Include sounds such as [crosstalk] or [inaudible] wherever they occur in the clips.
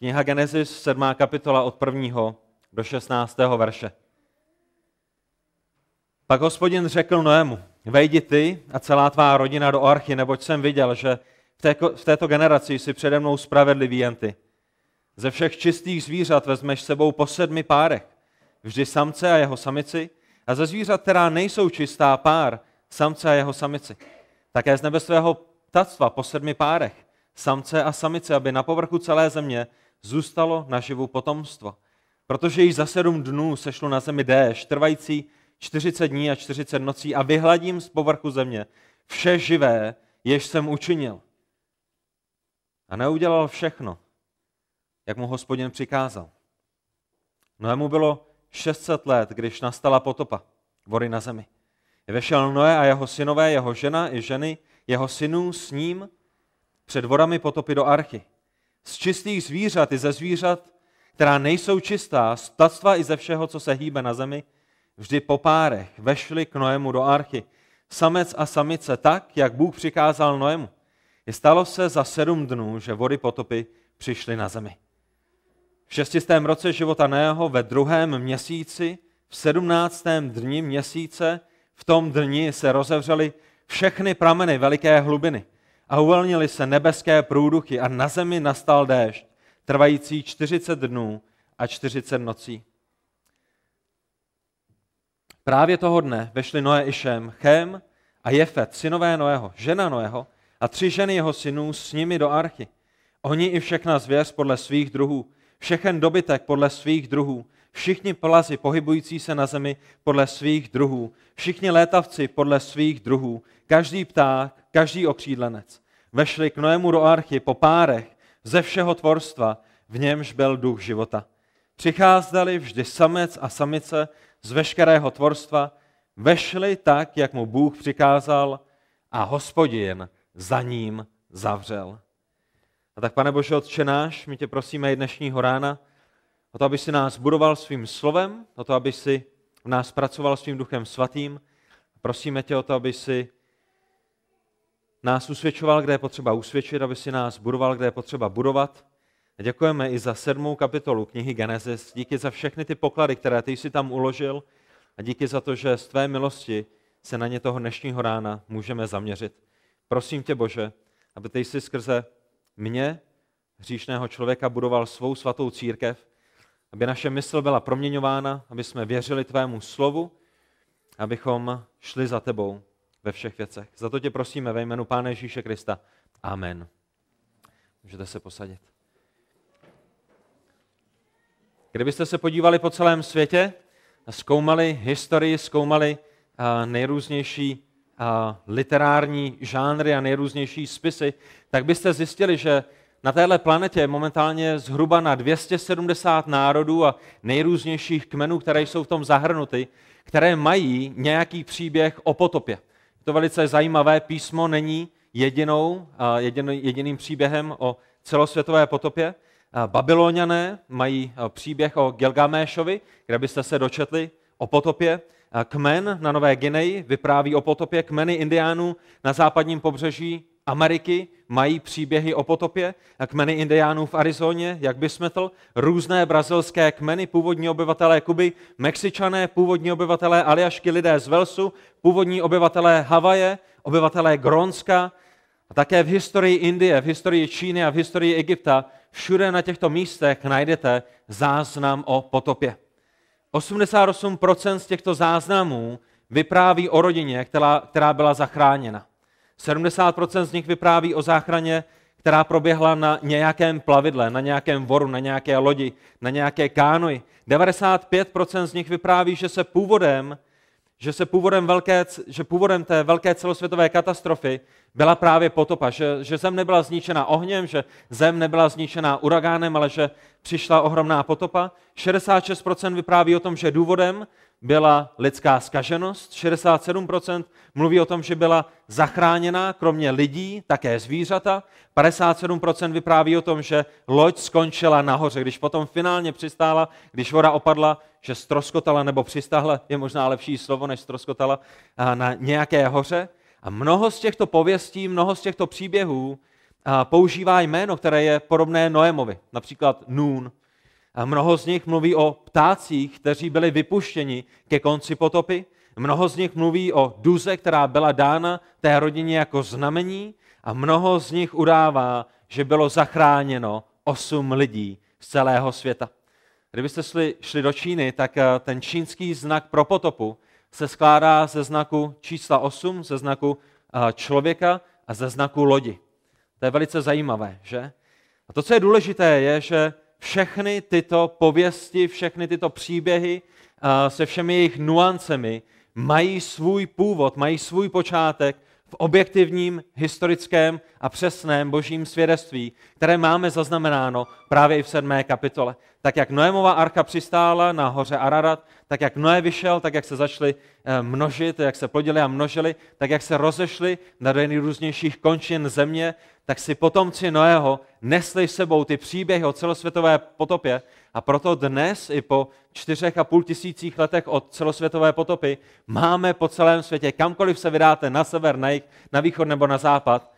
Kniha Genesis, 7. kapitola od 1. do 16. verše. Pak hospodin řekl Noému, vejdi ty a celá tvá rodina do archy, neboť jsem viděl, že v, té, v této generaci jsi přede mnou spravedlivý jen ty. Ze všech čistých zvířat vezmeš sebou po sedmi párech, vždy samce a jeho samici, a ze zvířat, která nejsou čistá pár, samce a jeho samici. Také z nebe svého ptactva po sedmi párech, samce a samice, aby na povrchu celé země zůstalo naživu potomstvo. Protože již za sedm dnů sešlo na zemi déšť, trvající 40 dní a 40 nocí a vyhladím z povrchu země vše živé, jež jsem učinil. A neudělal všechno, jak mu hospodin přikázal. Noému bylo 600 let, když nastala potopa, vody na zemi. Vešel Noé a jeho synové, jeho žena i ženy, jeho synů s ním před vodami potopy do archy. Z čistých zvířat i ze zvířat, která nejsou čistá, z ptactva i ze všeho, co se hýbe na zemi, vždy po párech vešli k Noému do archy. Samec a samice tak, jak Bůh přikázal Noému. I stalo se za sedm dnů, že vody potopy přišly na zemi. V šestistém roce životaNého ve druhém měsíci, v sedmnáctém dni měsíce, v tom dni se rozevřely všechny prameny veliké hlubiny a uvolnily se nebeské průduchy a na zemi nastal déšť, trvající 40 dnů a 40 nocí. Právě toho dne vešli Noé i Šem, Chem a Jefet, synové Noého, žena Noého a tři ženy jeho synů s nimi do archy. Oni i všechna zvěř podle svých druhů, všechen dobytek podle svých druhů, všichni plazy pohybující se na zemi podle svých druhů, všichni létavci podle svých druhů, každý pták, každý okřídlenec. Vešli k Noému do archy po párech ze všeho tvorstva, v němž byl duch života. Přicházeli vždy samec a samice z veškerého tvorstva, vešli tak, jak mu Bůh přikázal a hospodin za ním zavřel. A tak, pane Bože, Otče náš, my tě prosíme i dnešního rána, o to, aby si nás budoval svým slovem, o to, aby si v nás pracoval svým duchem svatým. Prosíme tě o to, aby si nás usvědčoval, kde je potřeba usvědčit, aby si nás budoval, kde je potřeba budovat. A děkujeme i za sedmou kapitolu knihy Genesis. Díky za všechny ty poklady, které ty jsi tam uložil a díky za to, že z tvé milosti se na ně toho dnešního rána můžeme zaměřit. Prosím tě, Bože, aby ty jsi skrze mě, hříšného člověka, budoval svou svatou církev, aby naše mysl byla proměňována, aby jsme věřili tvému slovu, abychom šli za tebou ve všech věcech. Za to tě prosíme ve jménu Pána Ježíše Krista. Amen. Můžete se posadit. Kdybyste se podívali po celém světě a zkoumali historii, zkoumali nejrůznější literární žánry a nejrůznější spisy, tak byste zjistili, že na téhle planetě je momentálně zhruba na 270 národů a nejrůznějších kmenů, které jsou v tom zahrnuty, které mají nějaký příběh o potopě. To velice zajímavé písmo není jedinou, jediným příběhem o celosvětové potopě. Babyloniané mají příběh o Gilgamešovi, kde byste se dočetli o potopě. Kmen na Nové Gineji vypráví o potopě. Kmeny indiánů na západním pobřeží Ameriky mají příběhy o potopě. Kmeny indiánů v Arizoně, jak by smetl, různé brazilské kmeny, původní obyvatelé Kuby, Mexičané, původní obyvatelé Aljašky, lidé z Velsu, původní obyvatelé Havaje, obyvatelé Grónska, a také v historii Indie, v historii Číny a v historii Egypta, všude na těchto místech najdete záznam o potopě. 88% z těchto záznamů vypráví o rodině, která, která byla zachráněna. 70% z nich vypráví o záchraně, která proběhla na nějakém plavidle, na nějakém voru, na nějaké lodi, na nějaké kánoji. 95% z nich vypráví, že se původem, že se původem, velké, že původem té velké celosvětové katastrofy byla právě potopa, že, že zem nebyla zničena ohněm, že zem nebyla zničena uragánem, ale že přišla ohromná potopa. 66% vypráví o tom, že důvodem byla lidská skaženost, 67% mluví o tom, že byla zachráněna kromě lidí, také zvířata, 57% vypráví o tom, že loď skončila nahoře, když potom finálně přistála, když voda opadla, že stroskotala nebo přistáhla, je možná lepší slovo než stroskotala, na nějaké hoře. A mnoho z těchto pověstí, mnoho z těchto příběhů používá jméno, které je podobné Noémovi, například Nun. A mnoho z nich mluví o ptácích, kteří byli vypuštěni ke konci potopy. Mnoho z nich mluví o duze, která byla dána té rodině jako znamení. A mnoho z nich udává, že bylo zachráněno osm lidí z celého světa. Kdybyste šli, šli do Číny, tak eh, ten čínský znak pro potopu se skládá ze znaku čísla 8, ze znaku eh, člověka a ze znaku lodi. To je velice zajímavé, že? A to, co je důležité, je, že všechny tyto pověsti, všechny tyto příběhy eh, se všemi jejich nuancemi mají svůj původ, mají svůj počátek v objektivním, historickém a přesném božím svědectví, které máme zaznamenáno právě i v sedmé kapitole. Tak jak Noémova archa přistála na hoře Ararat, tak jak Noé vyšel, tak jak se začali eh, množit, jak se plodili a množili, tak jak se rozešli na nejrůznějších končin země, tak si potomci Noého nesli s sebou ty příběhy o celosvětové potopě a proto dnes i po čtyřech a půl tisících letech od celosvětové potopy máme po celém světě, kamkoliv se vydáte na sever, na, jich, na východ nebo na západ,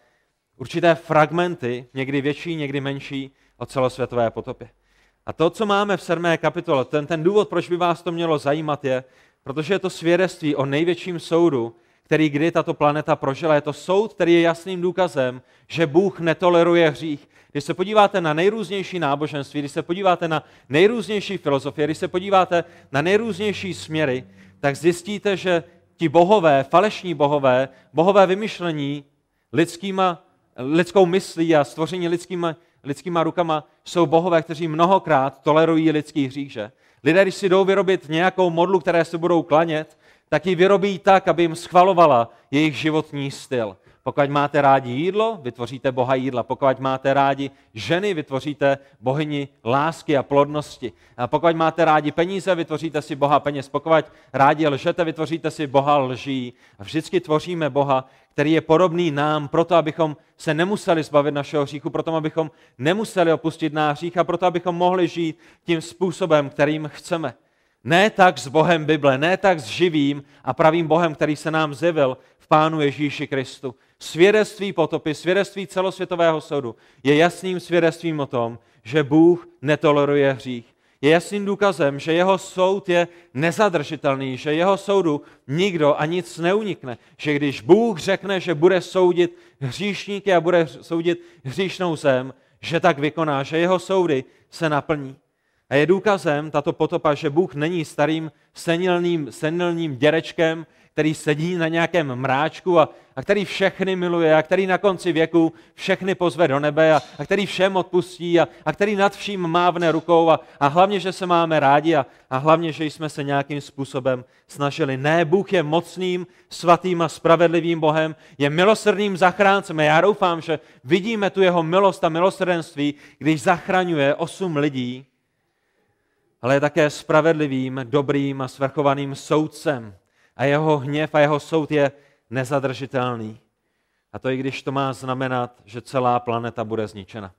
určité fragmenty, někdy větší, někdy menší, o celosvětové potopě. A to, co máme v sedmé kapitole, ten, ten důvod, proč by vás to mělo zajímat, je, protože je to svědectví o největším soudu, který kdy tato planeta prožila. Je to soud, který je jasným důkazem, že Bůh netoleruje hřích. Když se podíváte na nejrůznější náboženství, když se podíváte na nejrůznější filozofie, když se podíváte na nejrůznější směry, tak zjistíte, že ti bohové, falešní bohové, bohové vymyšlení lidskýma, lidskou myslí a stvoření lidskýma, lidskýma rukama jsou bohové, kteří mnohokrát tolerují lidský hřích, že? Lidé, když si jdou vyrobit nějakou modlu, které se budou klanět, tak ji vyrobí tak, aby jim schvalovala jejich životní styl. Pokud máte rádi jídlo, vytvoříte boha jídla. Pokud máte rádi ženy, vytvoříte bohyni lásky a plodnosti. A pokud máte rádi peníze, vytvoříte si boha peněz. Pokud rádi lžete, vytvoříte si boha lží. A vždycky tvoříme boha, který je podobný nám, proto abychom se nemuseli zbavit našeho hříchu, proto abychom nemuseli opustit náš hřích a proto abychom mohli žít tím způsobem, kterým chceme. Ne tak s Bohem Bible, ne tak s živým a pravým Bohem, který se nám zjevil v Pánu Ježíši Kristu. Svědectví potopy, svědectví celosvětového soudu je jasným svědectvím o tom, že Bůh netoleruje hřích. Je jasným důkazem, že jeho soud je nezadržitelný, že jeho soudu nikdo a nic neunikne. Že když Bůh řekne, že bude soudit hříšníky a bude soudit hříšnou zem, že tak vykoná, že jeho soudy se naplní. A je důkazem tato potopa, že Bůh není starým senilným, senilním děrečkem, který sedí na nějakém mráčku a, a který všechny miluje a který na konci věku všechny pozve do nebe a, a který všem odpustí a, a který nad vším mávne rukou a, a hlavně, že se máme rádi a, a hlavně, že jsme se nějakým způsobem snažili. Ne, Bůh je mocným, svatým a spravedlivým Bohem, je milosrdným zachráncem a já doufám, že vidíme tu jeho milost a milosrdenství, když zachraňuje osm lidí, ale je také spravedlivým, dobrým a svrchovaným soudcem. A jeho hněv a jeho soud je nezadržitelný. A to i když to má znamenat, že celá planeta bude zničena.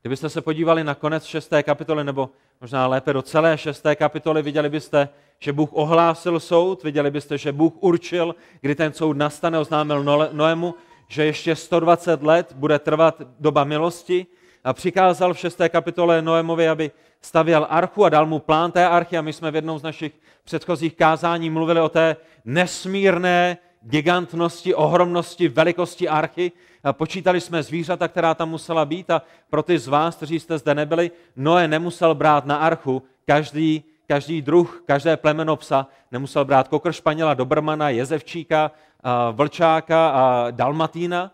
Kdybyste se podívali na konec šesté kapitoly, nebo možná lépe do celé šesté kapitoly, viděli byste, že Bůh ohlásil soud, viděli byste, že Bůh určil, kdy ten soud nastane, oznámil Noému, že ještě 120 let bude trvat doba milosti a přikázal v šesté kapitole Noémovi, aby stavěl archu a dal mu plán té archy a my jsme v jednom z našich předchozích kázání mluvili o té nesmírné gigantnosti, ohromnosti, velikosti archy. A počítali jsme zvířata, která tam musela být a pro ty z vás, kteří jste zde nebyli, Noé nemusel brát na archu každý, každý druh, každé plemeno psa, nemusel brát kokr španěla, dobrmana, jezevčíka, vlčáka a dalmatína.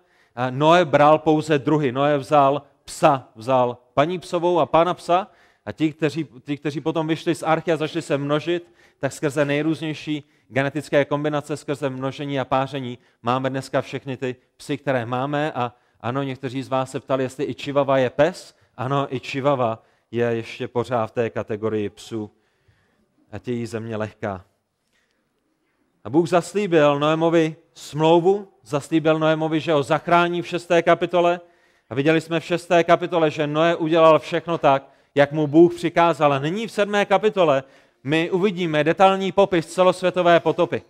Noé bral pouze druhy. Noé vzal psa, vzal paní psovou a pána psa a ti, kteří, ti, kteří potom vyšli z archy a začali se množit, tak skrze nejrůznější genetické kombinace, skrze množení a páření máme dneska všechny ty psy, které máme. A ano, někteří z vás se ptali, jestli i čivava je pes. Ano, i čivava je ještě pořád v té kategorii psů. A tějí země lehká. A Bůh zaslíbil Noémovi smlouvu, zaslíbil Noémovi, že ho zachrání v šesté kapitole. A viděli jsme v šesté kapitole, že Noé udělal všechno tak, jak mu Bůh přikázal. A nyní v sedmé kapitole my uvidíme detailní popis celosvětové potopy.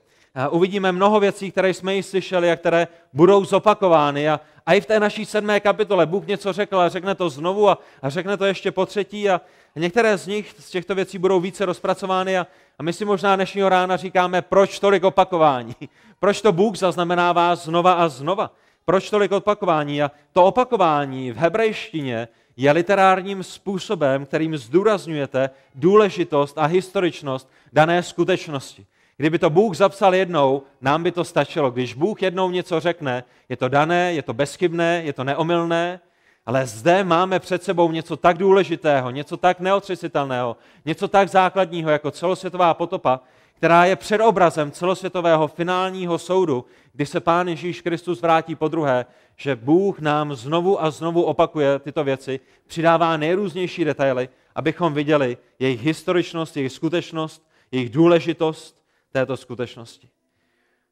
uvidíme mnoho věcí, které jsme již slyšeli a které budou zopakovány. A, a i v té naší sedmé kapitole Bůh něco řekl a řekne to znovu a, a řekne to ještě po třetí. A některé z nich, z těchto věcí budou více rozpracovány a, a my si možná dnešního rána říkáme, proč tolik opakování? Proč to Bůh zaznamenává znova a znova? Proč tolik opakování? A to opakování v hebrejštině je literárním způsobem, kterým zdůrazňujete důležitost a historičnost dané skutečnosti. Kdyby to Bůh zapsal jednou, nám by to stačilo. Když Bůh jednou něco řekne, je to dané, je to bezchybné, je to neomylné, ale zde máme před sebou něco tak důležitého, něco tak neotřesitelného, něco tak základního jako celosvětová potopa, která je předobrazem celosvětového finálního soudu, kdy se Pán Ježíš Kristus vrátí po druhé, že Bůh nám znovu a znovu opakuje tyto věci, přidává nejrůznější detaily, abychom viděli jejich historičnost, jejich skutečnost, jejich důležitost této skutečnosti.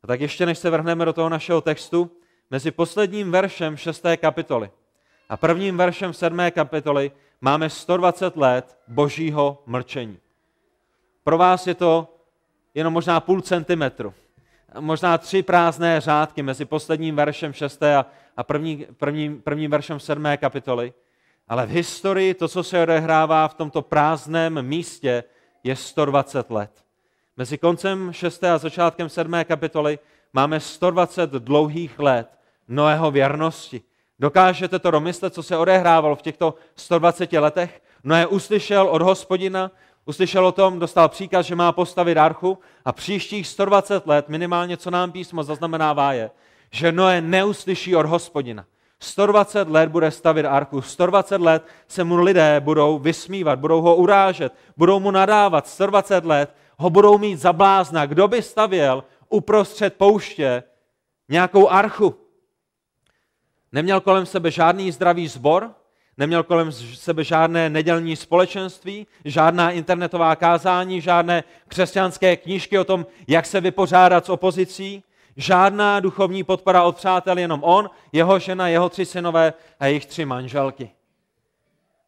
A tak ještě než se vrhneme do toho našeho textu, mezi posledním veršem 6. kapitoly a prvním veršem 7. kapitoly máme 120 let božího mlčení. Pro vás je to jenom možná půl centimetru. Možná tři prázdné řádky mezi posledním veršem 6. a, a první, prvním, prvním veršem 7. kapitoly. Ale v historii to, co se odehrává v tomto prázdném místě, je 120 let. Mezi koncem 6. a začátkem 7. kapitoly máme 120 dlouhých let Noého věrnosti. Dokážete to domyslet, co se odehrávalo v těchto 120 letech? Noé uslyšel od hospodina, uslyšel o tom, dostal příkaz, že má postavit archu a příštích 120 let, minimálně co nám písmo zaznamenává je, že Noé neuslyší od hospodina. 120 let bude stavit archu, 120 let se mu lidé budou vysmívat, budou ho urážet, budou mu nadávat, 120 let ho budou mít za blázna. Kdo by stavěl uprostřed pouště nějakou archu? Neměl kolem sebe žádný zdravý zbor, neměl kolem sebe žádné nedělní společenství, žádná internetová kázání, žádné křesťanské knížky o tom, jak se vypořádat s opozicí, žádná duchovní podpora od přátel, jenom on, jeho žena, jeho tři synové a jejich tři manželky.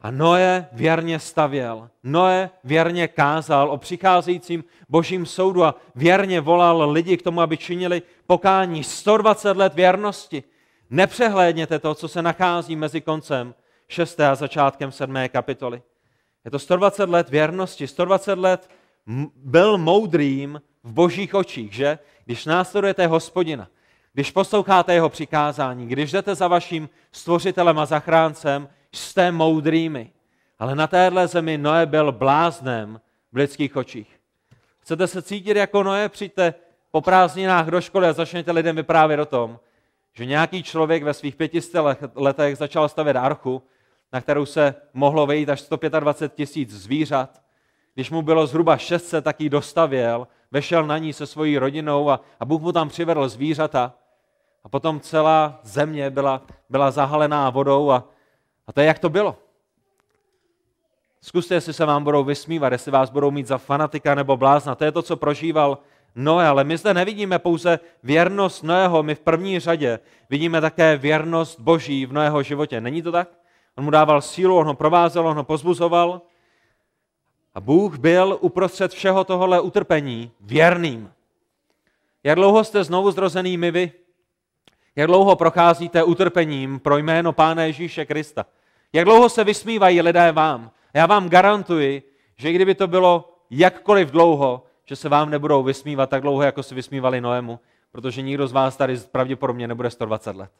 A Noé věrně stavěl, Noé věrně kázal o přicházejícím božím soudu a věrně volal lidi k tomu, aby činili pokání 120 let věrnosti. Nepřehlédněte to, co se nachází mezi koncem 6. a začátkem 7. kapitoly. Je to 120 let věrnosti, 120 let byl moudrým v božích očích, že? Když následujete hospodina, když posloucháte jeho přikázání, když jdete za vaším stvořitelem a zachráncem, jste moudrými. Ale na téhle zemi Noé byl bláznem v lidských očích. Chcete se cítit jako Noé? Přijďte po prázdninách do školy a začněte lidem vyprávět o tom, že nějaký člověk ve svých pětistě letech začal stavět archu, na kterou se mohlo vejít až 125 tisíc zvířat. Když mu bylo zhruba 600, tak ji dostavěl, vešel na ní se svojí rodinou a, a Bůh mu tam přivedl zvířata. A potom celá země byla, byla zahalená vodou a, a to je, jak to bylo. Zkuste, jestli se vám budou vysmívat, jestli vás budou mít za fanatika nebo blázna. To je to, co prožíval Noé, ale my zde nevidíme pouze věrnost Noého, my v první řadě vidíme také věrnost Boží v Noého životě. Není to tak? On mu dával sílu, on ho provázel, on ho pozbuzoval. A Bůh byl uprostřed všeho tohohle utrpení věrným. Jak dlouho jste znovu zrozenými vy? Jak dlouho procházíte utrpením pro jméno Pána Ježíše Krista? Jak dlouho se vysmívají lidé vám? Já vám garantuji, že kdyby to bylo jakkoliv dlouho, že se vám nebudou vysmívat tak dlouho, jako se vysmívali Noému, protože nikdo z vás tady pravděpodobně nebude 120 let.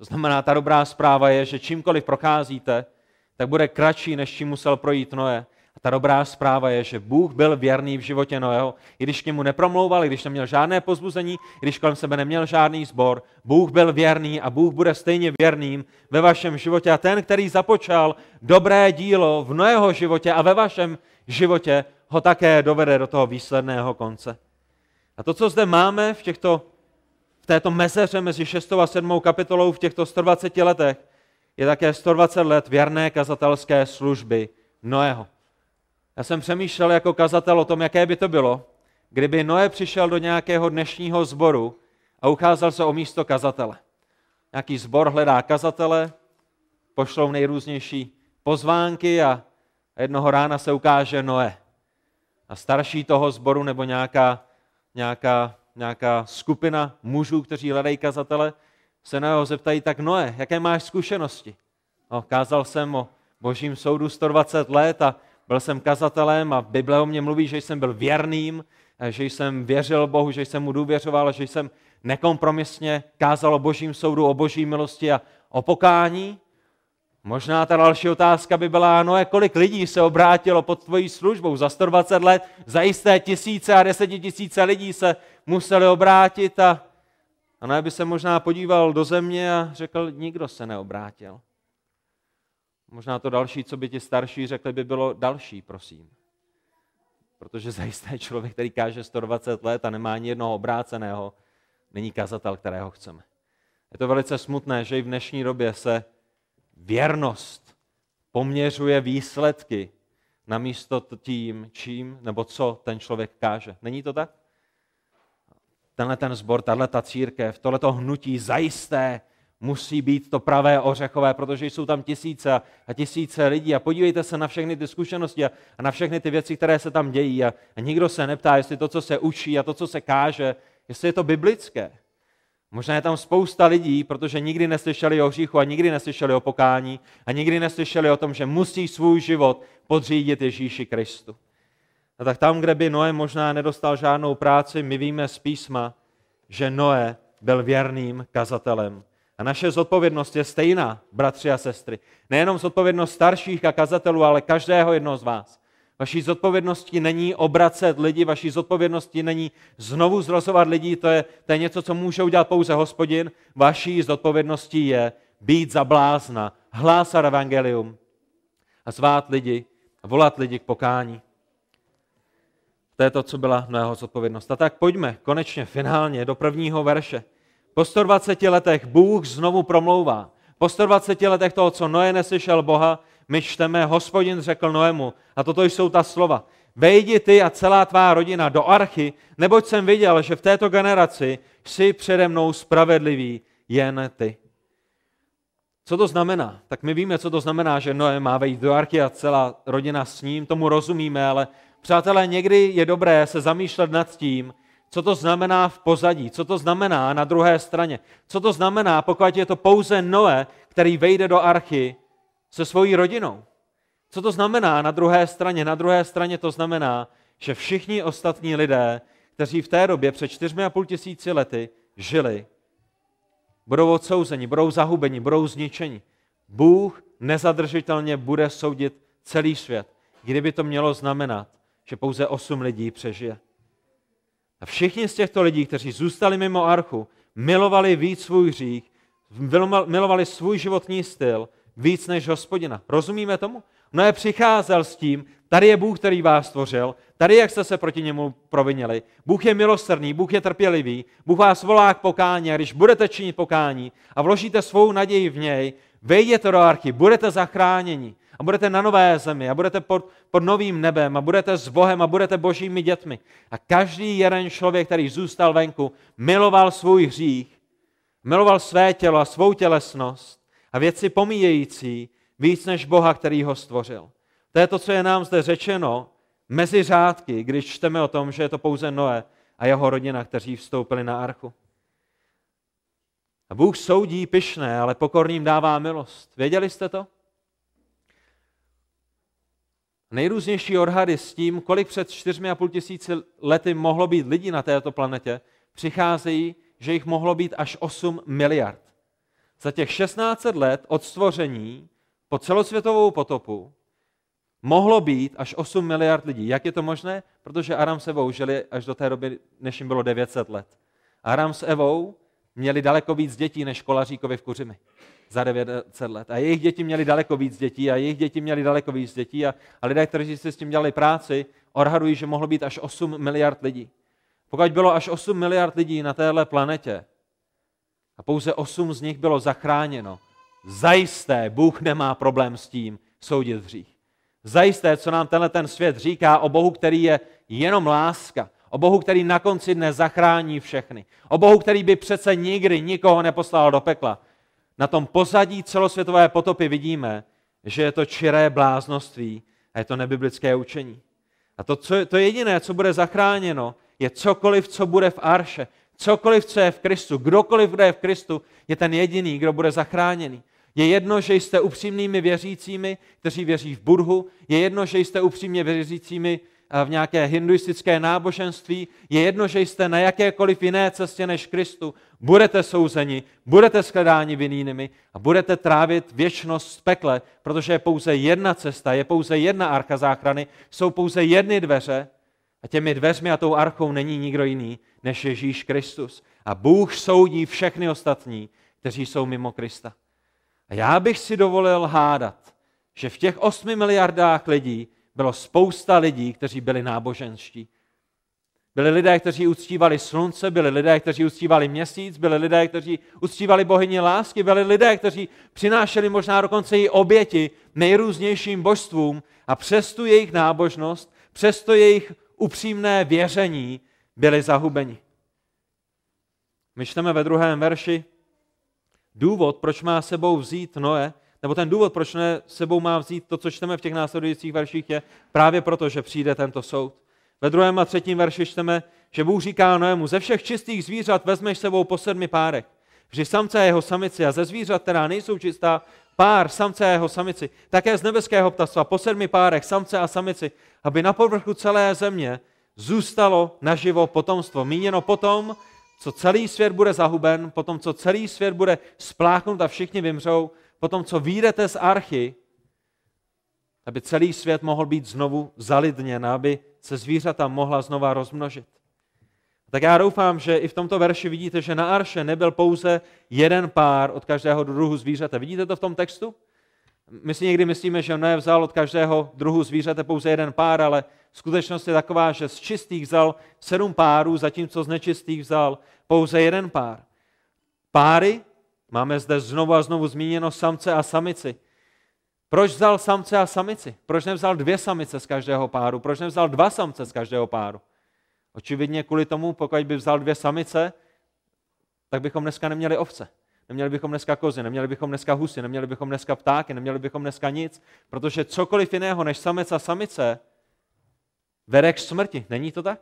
To znamená, ta dobrá zpráva je, že čímkoliv procházíte, tak bude kratší, než čím musel projít Noé. A ta dobrá zpráva je, že Bůh byl věrný v životě Noého, i když k němu nepromlouval, i když neměl žádné pozbuzení, i když kolem sebe neměl žádný sbor. Bůh byl věrný a Bůh bude stejně věrným ve vašem životě. A ten, který započal dobré dílo v Noého životě a ve vašem životě, ho také dovede do toho výsledného konce. A to, co zde máme v, těchto, této mezeře mezi 6. a 7. kapitolou v těchto 120 letech, je také 120 let věrné kazatelské služby Noého. Já jsem přemýšlel jako kazatel o tom, jaké by to bylo, kdyby Noé přišel do nějakého dnešního sboru a ucházel se o místo kazatele. Nějaký sbor hledá kazatele, pošlou nejrůznější pozvánky a jednoho rána se ukáže Noé. A starší toho sboru nebo nějaká, nějaká nějaká skupina mužů, kteří hledají kazatele, se na jeho zeptají, tak Noé, jaké máš zkušenosti? No, kázal jsem o božím soudu 120 let a byl jsem kazatelem a Bible o mě mluví, že jsem byl věrným, že jsem věřil Bohu, že jsem mu důvěřoval, že jsem nekompromisně kázal o božím soudu, o boží milosti a o pokání. Možná ta další otázka by byla, no kolik lidí se obrátilo pod tvojí službou za 120 let, za jisté tisíce a desetitisíce lidí se museli obrátit a, a ne by se možná podíval do země a řekl, nikdo se neobrátil. Možná to další, co by ti starší řekli, by bylo další, prosím. Protože zajisté člověk, který káže 120 let a nemá ani jednoho obráceného, není kazatel, kterého chceme. Je to velice smutné, že i v dnešní době se věrnost poměřuje výsledky namísto tím, čím nebo co ten člověk káže. Není to tak? Tenhle ten zbor, tahle ta církev, tohleto hnutí zajisté musí být to pravé ořechové, protože jsou tam tisíce a tisíce lidí. A podívejte se na všechny ty zkušenosti a, na všechny ty věci, které se tam dějí. A, a nikdo se neptá, jestli to, co se učí a to, co se káže, jestli je to biblické. Možná je tam spousta lidí, protože nikdy neslyšeli o hříchu a nikdy neslyšeli o pokání a nikdy neslyšeli o tom, že musí svůj život podřídit Ježíši Kristu. A tak tam, kde by Noé možná nedostal žádnou práci, my víme z písma, že Noé byl věrným kazatelem. A naše zodpovědnost je stejná, bratři a sestry. Nejenom zodpovědnost starších a kazatelů, ale každého jednoho z vás. Vaší zodpovědností není obracet lidi, vaší zodpovědností není znovu zrozovat lidi, to je, to je něco, co může udělat pouze hospodin. Vaší zodpovědností je být za blázna, hlásat evangelium a zvát lidi, volat lidi k pokání. To je to, co byla mého zodpovědnost. A tak pojďme konečně finálně do prvního verše. Po 120 letech Bůh znovu promlouvá. Po 120 letech toho, co Noé neslyšel Boha, my čteme, hospodin řekl Noému, a toto jsou ta slova, vejdi ty a celá tvá rodina do archy, neboť jsem viděl, že v této generaci jsi přede mnou spravedlivý jen ty. Co to znamená? Tak my víme, co to znamená, že Noé má vejít do archy a celá rodina s ním, tomu rozumíme, ale přátelé, někdy je dobré se zamýšlet nad tím, co to znamená v pozadí, co to znamená na druhé straně, co to znamená, pokud je to pouze Noé, který vejde do archy se svojí rodinou. Co to znamená na druhé straně? Na druhé straně to znamená, že všichni ostatní lidé, kteří v té době před čtyřmi a půl tisíci lety žili, budou odsouzeni, budou zahubeni, budou zničeni. Bůh nezadržitelně bude soudit celý svět, kdyby to mělo znamenat, že pouze osm lidí přežije. A všichni z těchto lidí, kteří zůstali mimo archu, milovali víc svůj hřích, milovali svůj životní styl víc než hospodina. Rozumíme tomu? No je přicházel s tím, tady je Bůh, který vás stvořil, tady jak jste se proti němu provinili. Bůh je milosrdný, Bůh je trpělivý, Bůh vás volá k pokání a když budete činit pokání a vložíte svou naději v něj, vejděte do archy, budete zachráněni a budete na nové zemi a budete pod, pod novým nebem a budete s Bohem a budete božími dětmi. A každý jeden člověk, který zůstal venku, miloval svůj hřích, miloval své tělo a svou tělesnost a věci pomíjející víc než Boha, který ho stvořil. To je to, co je nám zde řečeno mezi řádky, když čteme o tom, že je to pouze Noé a jeho rodina, kteří vstoupili na archu. A Bůh soudí pyšné, ale pokorným dává milost. Věděli jste to? Nejrůznější odhady s tím, kolik před 4,5 tisíci lety mohlo být lidí na této planetě, přicházejí, že jich mohlo být až 8 miliard. Za těch 16 let od stvoření po celosvětovou potopu mohlo být až 8 miliard lidí. Jak je to možné? Protože Aram s Evou žili až do té doby, než jim bylo 900 let. Aram s Evou měli daleko víc dětí než Kolaříkovi v Kuřimi za 900 let. A jejich děti měli daleko víc dětí a jejich děti měli daleko víc dětí a, a lidé, kteří si s tím dělali práci, odhadují, že mohlo být až 8 miliard lidí. Pokud bylo až 8 miliard lidí na téhle planetě a pouze 8 z nich bylo zachráněno, zajisté Bůh nemá problém s tím soudit hřích. Zajisté, co nám tenhle ten svět říká o Bohu, který je jenom láska, o Bohu, který na konci dne zachrání všechny, o Bohu, který by přece nikdy nikoho neposlal do pekla, na tom pozadí celosvětové potopy vidíme, že je to čiré bláznoství a je to nebiblické učení. A to, co, to jediné, co bude zachráněno, je cokoliv, co bude v Arše, cokoliv, co je v Kristu, kdokoliv, kdo je v Kristu, je ten jediný, kdo bude zachráněný. Je jedno, že jste upřímnými věřícími, kteří věří v Budhu, je jedno, že jste upřímně věřícími v nějaké hinduistické náboženství, je jedno, že jste na jakékoliv jiné cestě než Kristu, budete souzeni, budete shledáni vinnými a budete trávit věčnost v pekle, protože je pouze jedna cesta, je pouze jedna archa záchrany, jsou pouze jedny dveře a těmi dveřmi a tou archou není nikdo jiný než Ježíš Kristus. A Bůh soudí všechny ostatní, kteří jsou mimo Krista. A já bych si dovolil hádat, že v těch 8 miliardách lidí bylo spousta lidí, kteří byli náboženští. Byli lidé, kteří uctívali slunce, byli lidé, kteří uctívali měsíc, byli lidé, kteří uctívali bohyni lásky, byli lidé, kteří přinášeli možná dokonce i oběti nejrůznějším božstvům a přes tu jejich nábožnost, přes to jejich upřímné věření byli zahubeni. My čteme ve druhém verši důvod, proč má sebou vzít Noe, nebo ten důvod, proč ne sebou má vzít to, co čteme v těch následujících verších, je právě proto, že přijde tento soud. Ve druhém a třetím verši čteme, že Bůh říká Noému, ze všech čistých zvířat vezmeš sebou po sedmi párech. Vždy samce a jeho samici a ze zvířat, která nejsou čistá, pár, samce a jeho samici. Také z nebeského ptactva po sedmi párech, samce a samici, aby na povrchu celé země zůstalo naživo potomstvo. Míněno potom, co celý svět bude zahuben, potom, co celý svět bude spláchnut a všichni vymřou, potom, co výjdete z archy, aby celý svět mohl být znovu zalidněn, aby se zvířata mohla znova rozmnožit. Tak já doufám, že i v tomto verši vidíte, že na arše nebyl pouze jeden pár od každého druhu zvířete. Vidíte to v tom textu? My si někdy myslíme, že Noé vzal od každého druhu zvířete pouze jeden pár, ale skutečnost je taková, že z čistých vzal sedm párů, zatímco z nečistých vzal pouze jeden pár. Páry, máme zde znovu a znovu zmíněno samce a samici. Proč vzal samce a samici? Proč nevzal dvě samice z každého páru? Proč nevzal dva samce z každého páru? Očividně kvůli tomu, pokud by vzal dvě samice, tak bychom dneska neměli ovce. Neměli bychom dneska kozy, neměli bychom dneska husy, neměli bychom dneska ptáky, neměli bychom dneska nic, protože cokoliv jiného než samec a samice vede k smrti. Není to tak?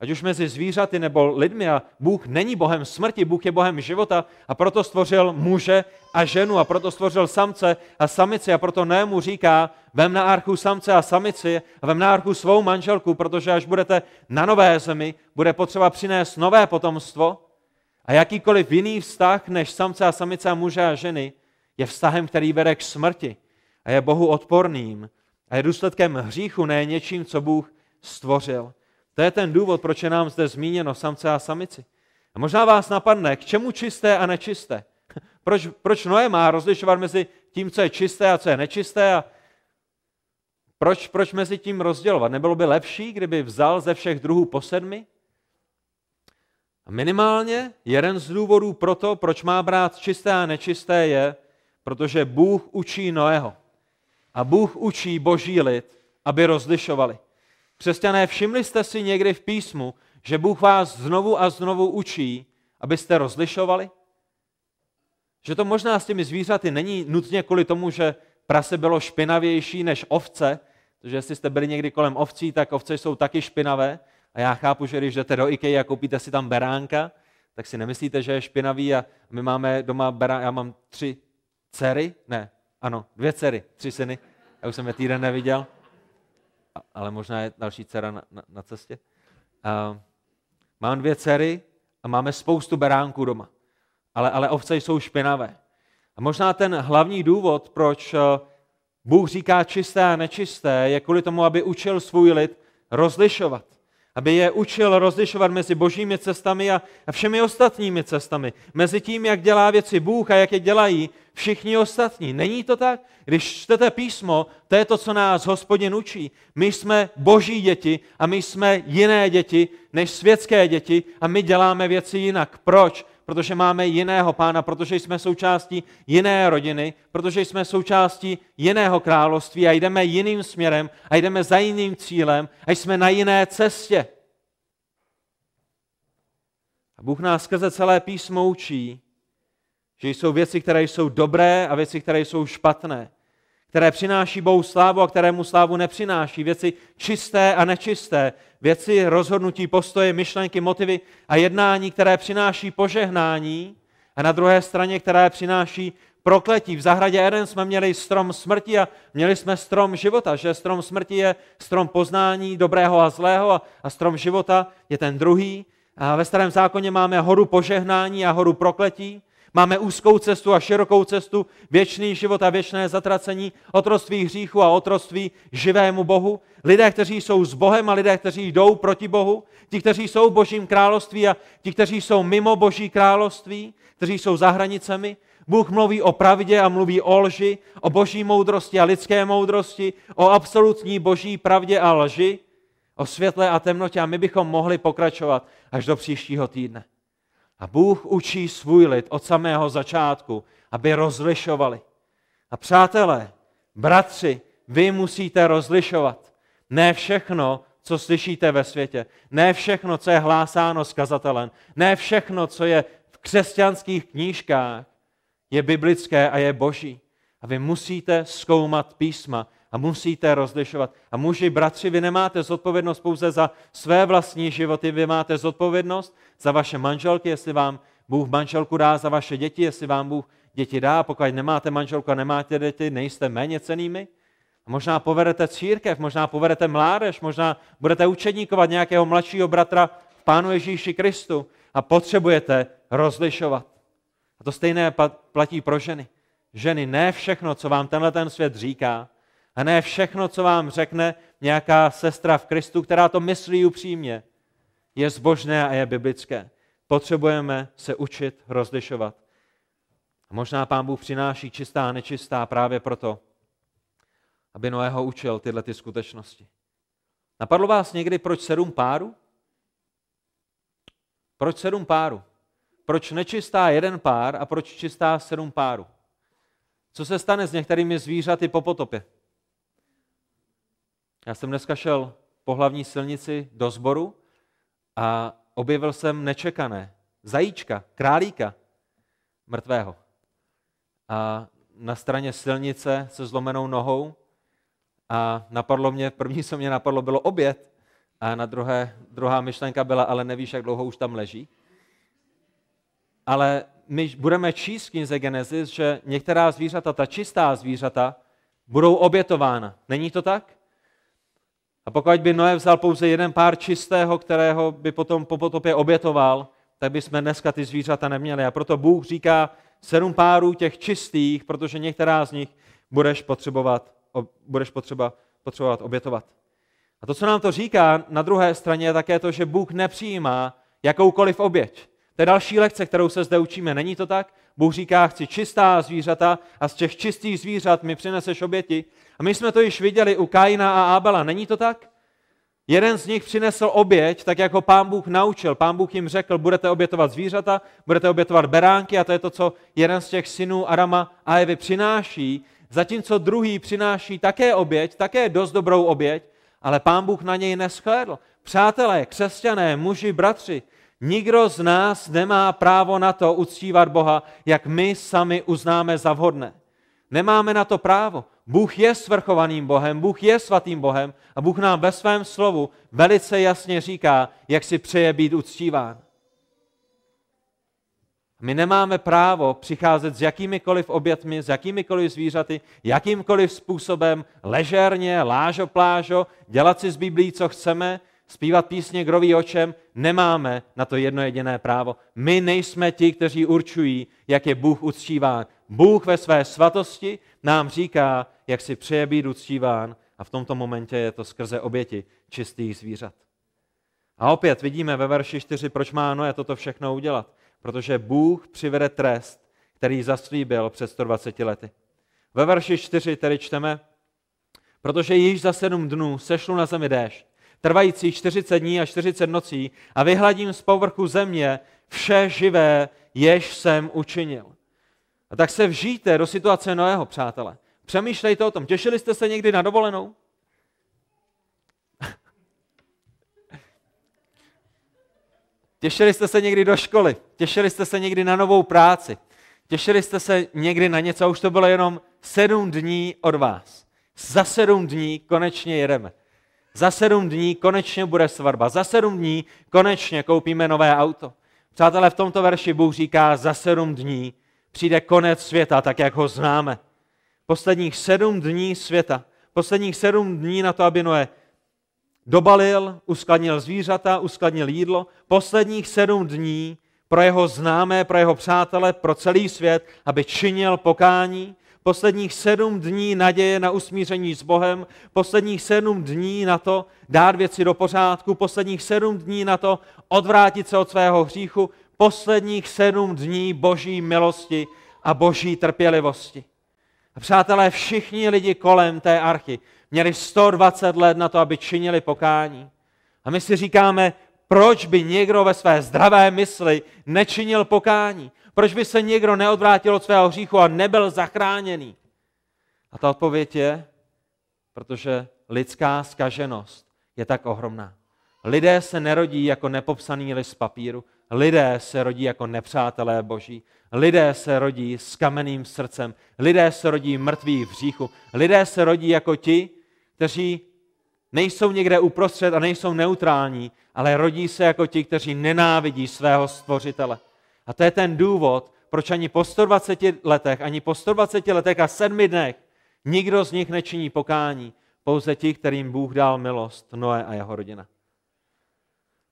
Ať už mezi zvířaty nebo lidmi. A Bůh není Bohem smrti, Bůh je Bohem života a proto stvořil muže a ženu a proto stvořil samce a samici a proto Nému říká, vem na archu samce a samici a vem na archu svou manželku, protože až budete na nové zemi, bude potřeba přinést nové potomstvo a jakýkoliv jiný vztah než samce a samice a muže a ženy je vztahem, který vede k smrti a je Bohu odporným a je důsledkem hříchu, ne něčím, co Bůh stvořil. To je ten důvod, proč je nám zde zmíněno samce a samici. A možná vás napadne, k čemu čisté a nečisté? [laughs] Proč, proč Noé má rozlišovat mezi tím, co je čisté a co je nečisté a proč, proč mezi tím rozdělovat? Nebylo by lepší, kdyby vzal ze všech druhů po sedmi? A minimálně jeden z důvodů pro to, proč má brát čisté a nečisté, je, protože Bůh učí Noého. A Bůh učí boží lid, aby rozlišovali. Křesťané, všimli jste si někdy v písmu, že Bůh vás znovu a znovu učí, abyste rozlišovali? Že to možná s těmi zvířaty není nutně kvůli tomu, že prase bylo špinavější než ovce, protože jestli jste byli někdy kolem ovcí, tak ovce jsou taky špinavé. A já chápu, že když jdete do IKEA a koupíte si tam beránka, tak si nemyslíte, že je špinavý a my máme doma beránka, já mám tři dcery, ne, ano, dvě dcery, tři syny, já už jsem je týden neviděl ale možná je další dcera na, na, na cestě. Uh, mám dvě dcery a máme spoustu beránků doma, ale, ale ovce jsou špinavé. A možná ten hlavní důvod, proč eh, Bůh říká čisté a nečisté, je kvůli tomu, aby učil svůj lid rozlišovat aby je učil rozlišovat mezi božími cestami a, všemi ostatními cestami. Mezi tím, jak dělá věci Bůh a jak je dělají všichni ostatní. Není to tak? Když čtete písmo, to je to, co nás hospodin učí. My jsme boží děti a my jsme jiné děti než světské děti a my děláme věci jinak. Proč? Protože máme jiného pána, protože jsme součástí jiné rodiny, protože jsme součástí jiného království a jdeme jiným směrem a jdeme za jiným cílem a jsme na jiné cestě. A Bůh nás skrze celé písmo učí, že jsou věci, které jsou dobré a věci, které jsou špatné. Které přináší Bohu slávu a kterému slávu nepřináší, věci čisté a nečisté, věci rozhodnutí, postoje, myšlenky, motivy a jednání, které přináší požehnání a na druhé straně, které přináší prokletí. V zahradě Eden jsme měli strom smrti a měli jsme strom života, že strom smrti je strom poznání dobrého a zlého a, strom života je ten druhý. A ve starém zákoně máme horu požehnání a horu prokletí. Máme úzkou cestu a širokou cestu, věčný život a věčné zatracení, otroství hříchu a otroství živému Bohu. Lidé, kteří jsou s Bohem a lidé, kteří jdou proti Bohu. Ti, kteří jsou v Božím království a ti, kteří jsou mimo Boží království, kteří jsou za hranicemi. Bůh mluví o pravdě a mluví o lži, o boží moudrosti a lidské moudrosti, o absolutní boží pravdě a lži, o světle a temnotě a my bychom mohli pokračovat až do příštího týdne. A Bůh učí svůj lid od samého začátku, aby rozlišovali. A přátelé, bratři, vy musíte rozlišovat. Ne všechno, co slyšíte ve světě, ne všechno, co je hlásáno s kazatelem, ne všechno, co je v křesťanských knížkách, je biblické a je boží. A vy musíte zkoumat písma a musíte rozlišovat. A muži, bratři, vy nemáte zodpovědnost pouze za své vlastní životy, vy máte zodpovědnost za vaše manželky, jestli vám Bůh manželku dá za vaše děti, jestli vám Bůh děti dá. Pokud nemáte manželku a nemáte děti, nejste méně cenými. A možná povedete církev, možná povedete mládež, možná budete učedníkovat nějakého mladšího bratra v Pánu Ježíši Kristu a potřebujete rozlišovat. A to stejné platí pro ženy. Ženy, ne všechno, co vám tenhle ten svět říká, a ne všechno, co vám řekne nějaká sestra v Kristu, která to myslí upřímně, je zbožné a je biblické. Potřebujeme se učit rozlišovat. A možná pán Bůh přináší čistá a nečistá právě proto, aby Noého učil tyhle ty skutečnosti. Napadlo vás někdy, proč sedm párů? Proč sedm párů? Proč nečistá jeden pár a proč čistá sedm párů? Co se stane s některými zvířaty po potopě? Já jsem dneska šel po hlavní silnici do sboru a objevil jsem nečekané zajíčka, králíka mrtvého. A na straně silnice se zlomenou nohou a napadlo mě, první, co mě napadlo, bylo oběd. A na druhé, druhá myšlenka byla, ale nevíš, jak dlouho už tam leží. Ale my budeme číst v knize Genesis, že některá zvířata, ta čistá zvířata, budou obětována. Není to tak? A pokud by Noé vzal pouze jeden pár čistého, kterého by potom po potopě obětoval, tak bychom dneska ty zvířata neměli. A proto Bůh říká sedm párů těch čistých, protože některá z nich budeš potřebovat, budeš potřeba, potřebovat obětovat. A to, co nám to říká na druhé straně, je také to, že Bůh nepřijímá jakoukoliv oběť. To je další lekce, kterou se zde učíme. Není to tak? Bůh říká, chci čistá zvířata a z těch čistých zvířat mi přineseš oběti. A my jsme to již viděli u Kaina a Abela. Není to tak? Jeden z nich přinesl oběť, tak jako pán Bůh naučil. Pán Bůh jim řekl, budete obětovat zvířata, budete obětovat beránky a to je to, co jeden z těch synů Arama a Evy přináší. Zatímco druhý přináší také oběť, také dost dobrou oběť, ale pán Bůh na něj neschlédl. Přátelé, křesťané, muži, bratři, Nikdo z nás nemá právo na to uctívat Boha, jak my sami uznáme za vhodné. Nemáme na to právo. Bůh je svrchovaným Bohem, Bůh je svatým Bohem a Bůh nám ve svém slovu velice jasně říká, jak si přeje být uctíván. My nemáme právo přicházet s jakýmikoliv obětmi, s jakýmikoliv zvířaty, jakýmkoliv způsobem, ležerně, lážo, plážo, dělat si z Biblí, co chceme, zpívat písně groví očem, nemáme na to jedno jediné právo. My nejsme ti, kteří určují, jak je Bůh uctíván. Bůh ve své svatosti nám říká, jak si přeje být uctíván a v tomto momentě je to skrze oběti čistých zvířat. A opět vidíme ve verši 4, proč má Noé toto všechno udělat. Protože Bůh přivede trest, který zaslíbil před 120 lety. Ve verši 4 tedy čteme, protože již za sedm dnů sešlu na zemi déšť trvající 40 dní a 40 nocí a vyhladím z povrchu země vše živé, jež jsem učinil. A tak se vžijte do situace Noého, přátelé. Přemýšlejte o tom. Těšili jste se někdy na dovolenou? [laughs] Těšili jste se někdy do školy? Těšili jste se někdy na novou práci? Těšili jste se někdy na něco a už to bylo jenom sedm dní od vás. Za sedm dní konečně jedeme. Za sedm dní konečně bude svatba. Za sedm dní konečně koupíme nové auto. Přátelé, v tomto verši Bůh říká, za sedm dní přijde konec světa, tak jak ho známe. Posledních sedm dní světa, posledních sedm dní na to, aby Noé dobalil, uskladnil zvířata, uskladnil jídlo, posledních sedm dní pro jeho známé, pro jeho přátele, pro celý svět, aby činil pokání, posledních sedm dní naděje na usmíření s Bohem, posledních sedm dní na to dát věci do pořádku, posledních sedm dní na to odvrátit se od svého hříchu, posledních sedm dní boží milosti a boží trpělivosti. A přátelé, všichni lidi kolem té archy měli 120 let na to, aby činili pokání. A my si říkáme, proč by někdo ve své zdravé mysli nečinil pokání? Proč by se někdo neodvrátil od svého hříchu a nebyl zachráněný? A ta odpověď je, protože lidská skaženost je tak ohromná. Lidé se nerodí jako nepopsaný list papíru, lidé se rodí jako nepřátelé boží, lidé se rodí s kamenným srdcem, lidé se rodí mrtví v hříchu, lidé se rodí jako ti, kteří nejsou někde uprostřed a nejsou neutrální, ale rodí se jako ti, kteří nenávidí svého stvořitele. A to je ten důvod, proč ani po 120 letech, ani po 120 letech a sedmi dnech nikdo z nich nečiní pokání, pouze ti, kterým Bůh dal milost, Noé a jeho rodina.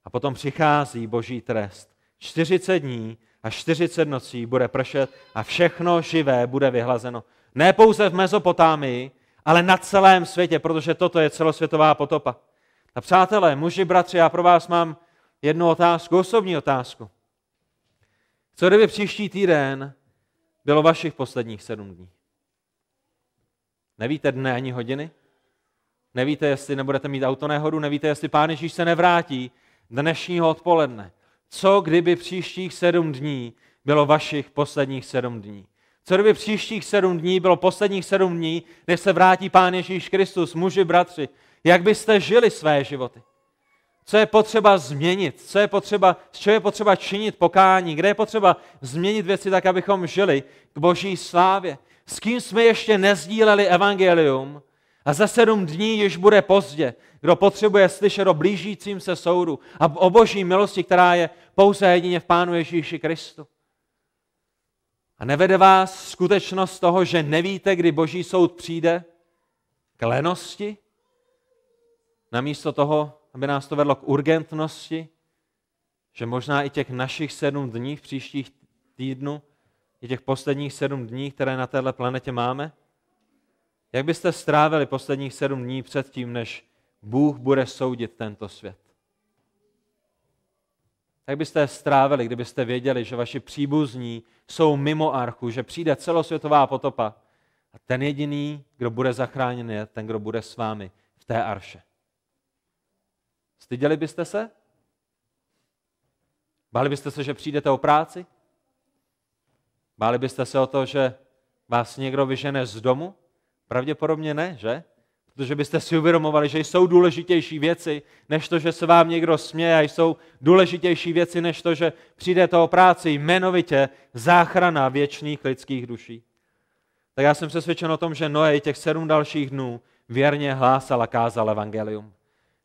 A potom přichází boží trest. 40 dní a 40 nocí bude pršet a všechno živé bude vyhlazeno. Ne pouze v Mezopotámii, ale na celém světě, protože toto je celosvětová potopa. A přátelé, muži, bratři, já pro vás mám jednu otázku, osobní otázku. Co kdyby příští týden bylo vašich posledních sedm dní? Nevíte dne ani hodiny? Nevíte, jestli nebudete mít autonehodu? Nevíte, jestli Pán Ježíš se nevrátí dnešního odpoledne? Co kdyby příštích sedm dní bylo vašich posledních sedm dní? Co kdyby příštích sedm dní bylo posledních sedm dní, než se vrátí Pán Ježíš Kristus, muži, bratři? Jak byste žili své životy? Co je potřeba změnit? Co je potřeba, z čeho je potřeba činit pokání? Kde je potřeba změnit věci tak, abychom žili k boží slávě? S kým jsme ještě nezdíleli evangelium? A za sedm dní již bude pozdě. Kdo potřebuje slyšet o blížícím se soudu a o boží milosti, která je pouze jedině v Pánu Ježíši Kristu. A nevede vás skutečnost toho, že nevíte, kdy boží soud přijde? K lenosti? Namísto toho, aby nás to vedlo k urgentnosti, že možná i těch našich sedm dní v příštích týdnu, i těch posledních sedm dní, které na této planetě máme, jak byste strávili posledních sedm dní před tím, než Bůh bude soudit tento svět? Jak byste strávili, kdybyste věděli, že vaši příbuzní jsou mimo archu, že přijde celosvětová potopa a ten jediný, kdo bude zachráněn, je ten, kdo bude s vámi v té arše? Styděli byste se? Báli byste se, že přijdete o práci? Báli byste se o to, že vás někdo vyžene z domu? Pravděpodobně ne, že? Protože byste si uvědomovali, že jsou důležitější věci, než to, že se vám někdo směje, a jsou důležitější věci, než to, že přijdete o práci, jmenovitě záchrana věčných lidských duší. Tak já jsem přesvědčen o tom, že Noé těch sedm dalších dnů věrně hlásal a kázal evangelium.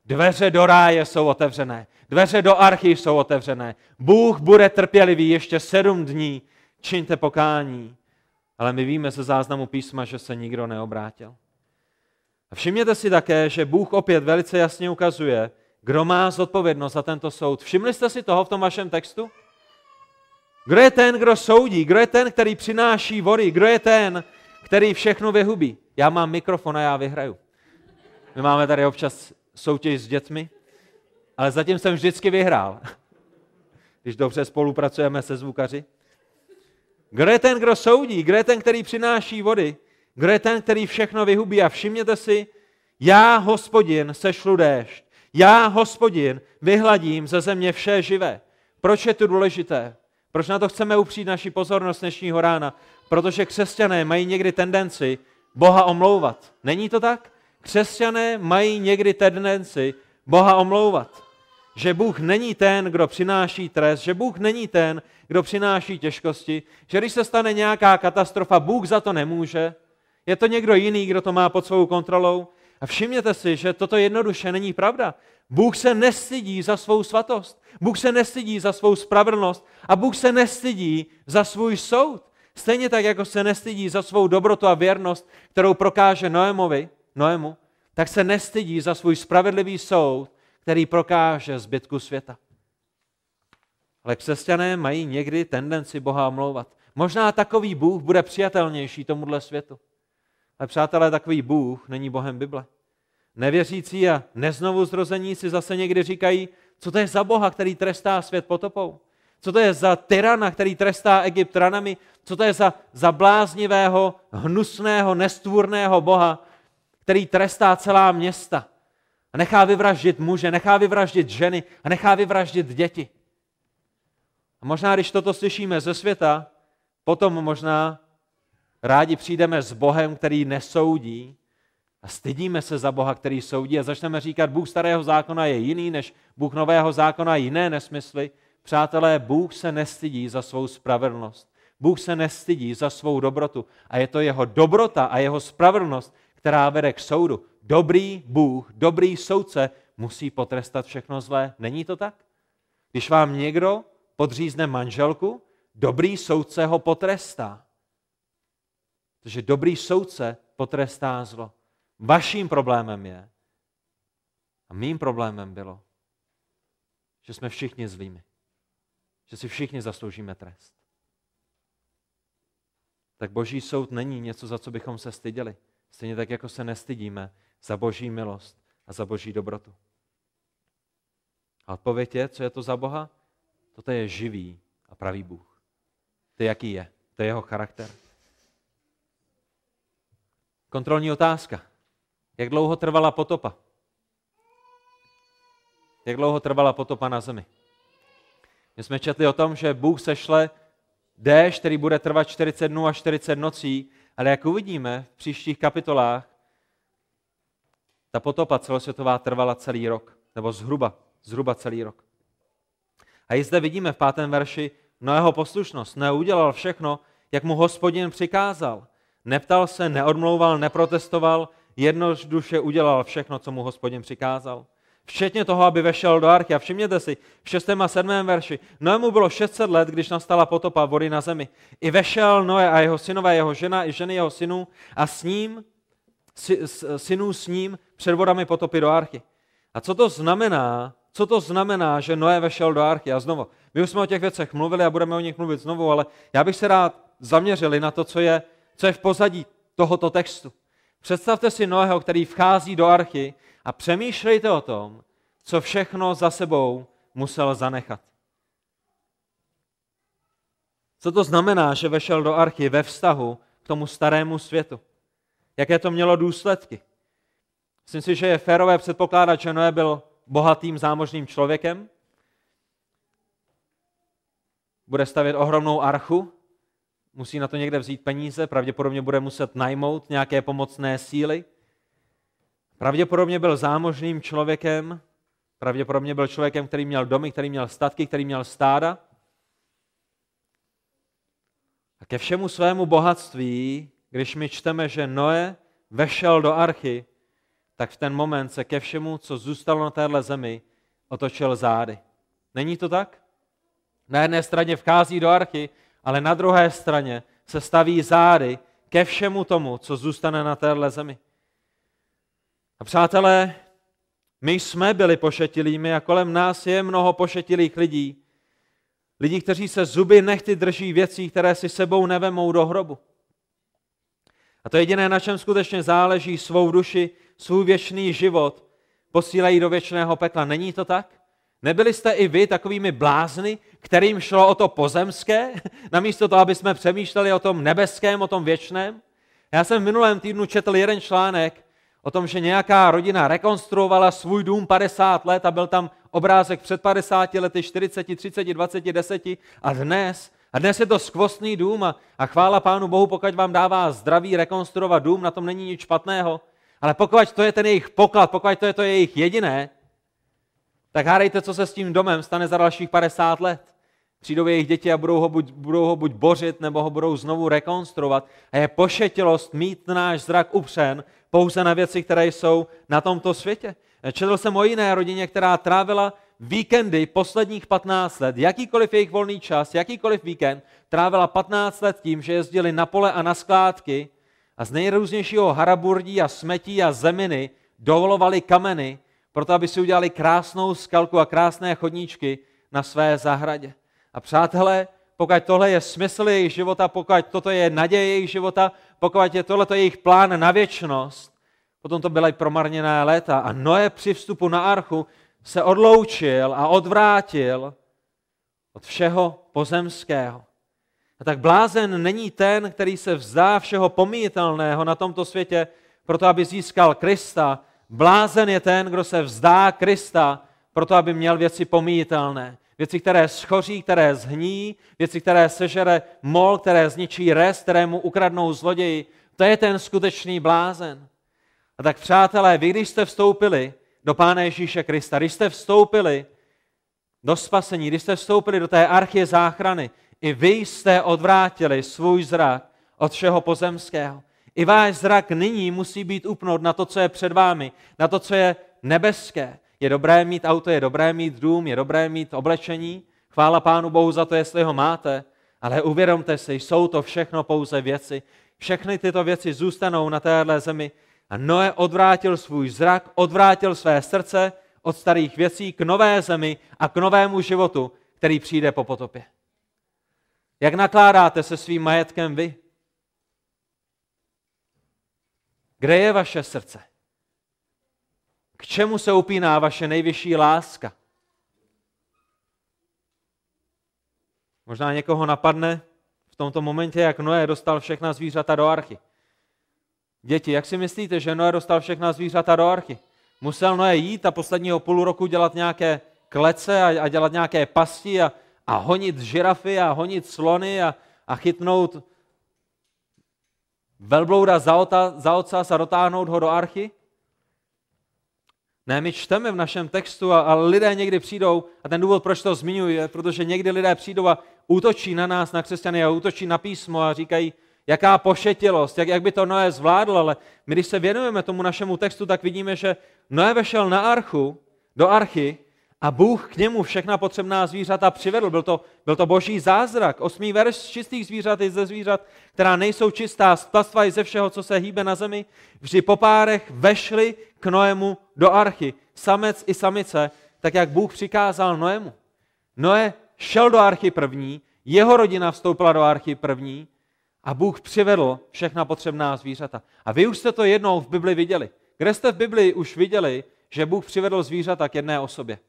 Dveře do ráje jsou otevřené, dveře do archy jsou otevřené. Bůh bude trpělivý ještě sedm dní, čiňte pokání. Ale my víme ze záznamu písma, že se nikdo neobrátil. A všimněte si také, že Bůh opět velice jasně ukazuje, kdo má zodpovědnost za tento soud. Všimli jste si toho v tom vašem textu? Kdo je ten, kdo soudí? Kdo je ten, který přináší vody? Kdo je ten, který všechno vyhubí? Já mám mikrofon a já vyhraju. My máme tady občas soutěž s dětmi, ale zatím jsem vždycky vyhrál, když dobře spolupracujeme se zvukaři. Kdo je ten, kdo soudí? Kdo je ten, který přináší vody? Kdo je ten, který všechno vyhubí? A všimněte si, já, hospodin, sešlu déšť. Já, hospodin, vyhladím ze země vše živé. Proč je to důležité? Proč na to chceme upřít naši pozornost dnešního rána? Protože křesťané mají někdy tendenci Boha omlouvat. Není to tak? Křesťané mají někdy tendenci Boha omlouvat. že Bůh není ten, kdo přináší trest, že Bůh není ten, kdo přináší těžkosti, že když se stane nějaká katastrofa, Bůh za to nemůže, je to někdo jiný, kdo to má pod svou kontrolou. A všimněte si, že toto jednoduše není pravda. Bůh se nestydí za svou svatost. Bůh se nestydí za svou spravedlnost a Bůh se nestydí za svůj soud. Stejně tak, jako se nestydí za svou dobrotu a věrnost, kterou prokáže Noémovi, Noému, tak se nestydí za svůj spravedlivý soud, který prokáže zbytku světa. Ale křesťané mají někdy tendenci Boha omlouvat. Možná takový Bůh bude přijatelnější tomuhle světu. Ale přátelé, takový Bůh není Bohem Bible. Nevěřící a neznovu zrození si zase někdy říkají, co to je za Boha, který trestá svět potopou. Co to je za tyrana, který trestá Egypt ranami? Co to je za, za bláznivého, hnusného, nestvůrného Boha, který trestá celá města a nechá vyvraždit muže, nechá vyvraždit ženy a nechá vyvraždit děti. A možná, když toto slyšíme ze světa, potom možná rádi přijdeme s Bohem, který nesoudí a stydíme se za Boha, který soudí a začneme říkat, Bůh starého zákona je jiný než Bůh nového zákona, jiné nesmysly. Přátelé, Bůh se nestydí za svou spravedlnost. Bůh se nestydí za svou dobrotu a je to jeho dobrota a jeho spravedlnost, která vede k soudu. Dobrý Bůh, dobrý soudce musí potrestat všechno zlé. Není to tak? Když vám někdo podřízne manželku, dobrý soudce ho potrestá. Protože dobrý soudce potrestá zlo. Vaším problémem je, a mým problémem bylo, že jsme všichni zlými. Že si všichni zasloužíme trest. Tak boží soud není něco, za co bychom se styděli. Stejně tak, jako se nestydíme za boží milost a za boží dobrotu. A odpověď je, co je to za Boha? Toto je živý a pravý Bůh. To je, jaký je. To je jeho charakter. Kontrolní otázka. Jak dlouho trvala potopa? Jak dlouho trvala potopa na zemi? My jsme četli o tom, že Bůh sešle déšť, který bude trvat 40 dnů a 40 nocí, ale jak uvidíme v příštích kapitolách, ta potopa celosvětová trvala celý rok, nebo zhruba, zhruba celý rok. A i zde vidíme v pátém verši Noého poslušnost. Neudělal všechno, jak mu hospodin přikázal. Neptal se, neodmlouval, neprotestoval, jednoduše udělal všechno, co mu hospodin přikázal. Včetně toho, aby vešel do arky. A všimněte si, v 6. a 7. verši. Noému bylo 600 let, když nastala potopa vody na zemi. I vešel Noé a jeho synové, jeho žena i ženy jeho synů a s ním, synů s ním před vodami potopy do arky. A co to znamená, co to znamená, že Noé vešel do arky? A znovu, my už jsme o těch věcech mluvili a budeme o nich mluvit znovu, ale já bych se rád zaměřili na to, co je, co je v pozadí tohoto textu. Představte si Noého, který vchází do archy a přemýšlejte o tom, co všechno za sebou musel zanechat. Co to znamená, že vešel do archy ve vztahu k tomu starému světu? Jaké to mělo důsledky? Myslím si, že je férové předpokládat, že Noé byl bohatým zámožným člověkem. Bude stavět ohromnou archu, musí na to někde vzít peníze, pravděpodobně bude muset najmout nějaké pomocné síly. Pravděpodobně byl zámožným člověkem, pravděpodobně byl člověkem, který měl domy, který měl statky, který měl stáda. A ke všemu svému bohatství, když my čteme, že Noé vešel do archy, tak v ten moment se ke všemu, co zůstalo na téhle zemi, otočil zády. Není to tak? Na jedné straně vchází do archy, ale na druhé straně se staví zády ke všemu tomu, co zůstane na téhle zemi. A přátelé, my jsme byli pošetilými a kolem nás je mnoho pošetilých lidí. Lidí, kteří se zuby nechty drží věcí, které si sebou nevemou do hrobu. A to jediné, na čem skutečně záleží, svou duši, svůj věčný život, posílají do věčného pekla. Není to tak? Nebyli jste i vy takovými blázny, kterým šlo o to pozemské, [laughs] namísto toho, aby jsme přemýšleli o tom nebeském, o tom věčném? Já jsem v minulém týdnu četl jeden článek o tom, že nějaká rodina rekonstruovala svůj dům 50 let a byl tam obrázek před 50 lety, 40, 30, 20, 10 a dnes a dnes je to skvostný dům a, a chvála Pánu Bohu, pokud vám dává zdraví rekonstruovat dům, na tom není nic špatného. Ale pokud to je ten jejich poklad, pokud to je to jejich jediné, Tak hádejte, co se s tím domem stane za dalších 50 let. Přijdou jejich děti a budou ho, buď, budou ho buď bořit, nebo ho budou znovu rekonstruovat. A je pošetilost mít náš zrak upřen pouze na věci, které jsou na tomto světě. Četl jsem o jiné rodině, která trávila víkendy posledních 15 let, jakýkoliv jejich volný čas, jakýkoliv víkend, trávila 15 let tím, že jezdili na pole a na skládky a z nejrůznějšího haraburdí a smetí a zeminy dovolovali kameny, proto aby si udělali krásnou skalku a krásné chodníčky na své zahradě. A přátelé, pokud tohle je smysl jejich života, pokud toto je naděje jejich života, pokud je tohle jejich plán na věčnost, potom to byly promarněné léta. A Noé při vstupu na archu se odloučil a odvrátil od všeho pozemského. A tak blázen není ten, který se vzdá všeho pomíjitelného na tomto světě, proto aby získal Krista. Blázen je ten, kdo se vzdá Krista, proto aby měl věci pomíjitelné. Věci, které schoří, které zhní, věci, které sežere mol, které zničí res, kterému ukradnou zloději. To je ten skutečný blázen. A tak přátelé, vy když jste vstoupili do Pána Ježíše Krista, když jste vstoupili do spasení, když jste vstoupili do té archie záchrany, i vy jste odvrátili svůj zrak od všeho pozemského. I váš zrak nyní musí být upnout na to, co je před vámi, na to, co je nebeské. Je dobré mít auto, je dobré mít dům, je dobré mít oblečení. Chvála Pánu Bohu za to, jestli ho máte. Ale uvědomte si, jsou to všechno pouze věci. Všechny tyto věci zůstanou na téhle zemi. A Noé odvrátil svůj zrak, odvrátil své srdce od starých věcí k nové zemi a k novému životu, který přijde po potopě. Jak nakládáte se svým majetkem vy? Kde je vaše srdce? K čemu se upíná vaše nejvyšší láska? Možná někoho napadne v tomto momentě, jak Noé dostal všechna zvířata do archy. Děti, jak si myslíte, že Noé dostal všechna zvířata do archy? Musel Noé jít a posledního půl roku dělat nějaké klece a, dělat nějaké pasti a, a honit žirafy a honit slony a, a chytnout velblouda za, ota, za ocas a dotáhnout ho do archy? Ne, my čteme v našem textu a, a lidé někdy přijdou, a ten důvod, proč to zmiňuji, je, protože někdy lidé přijdou a útočí na nás, na křesťany a útočí na písmo a říkají, jaká pošetilost, jak, jak by to Noé zvládl, ale my, když se věnujeme tomu našemu textu, tak vidíme, že Noé vešel na archu, do archy a Bůh k němu všechna potřebná zvířata přivedl. Byl to, byl to boží zázrak. Osmý verš z čistých zvířat i ze zvířat, která nejsou čistá, z ptastva i ze všeho, co se hýbe na zemi. Vždy po párech vešli k Noému do archy. Samec i samice, tak jak Bůh přikázal Noému. Noé šel do archy první, jeho rodina vstoupila do archy první a Bůh přivedl všechna potřebná zvířata. A vy už jste to jednou v Bibli viděli. Kde jste v Bibli už viděli, že Bůh přivedl zvířata k jedné osobě?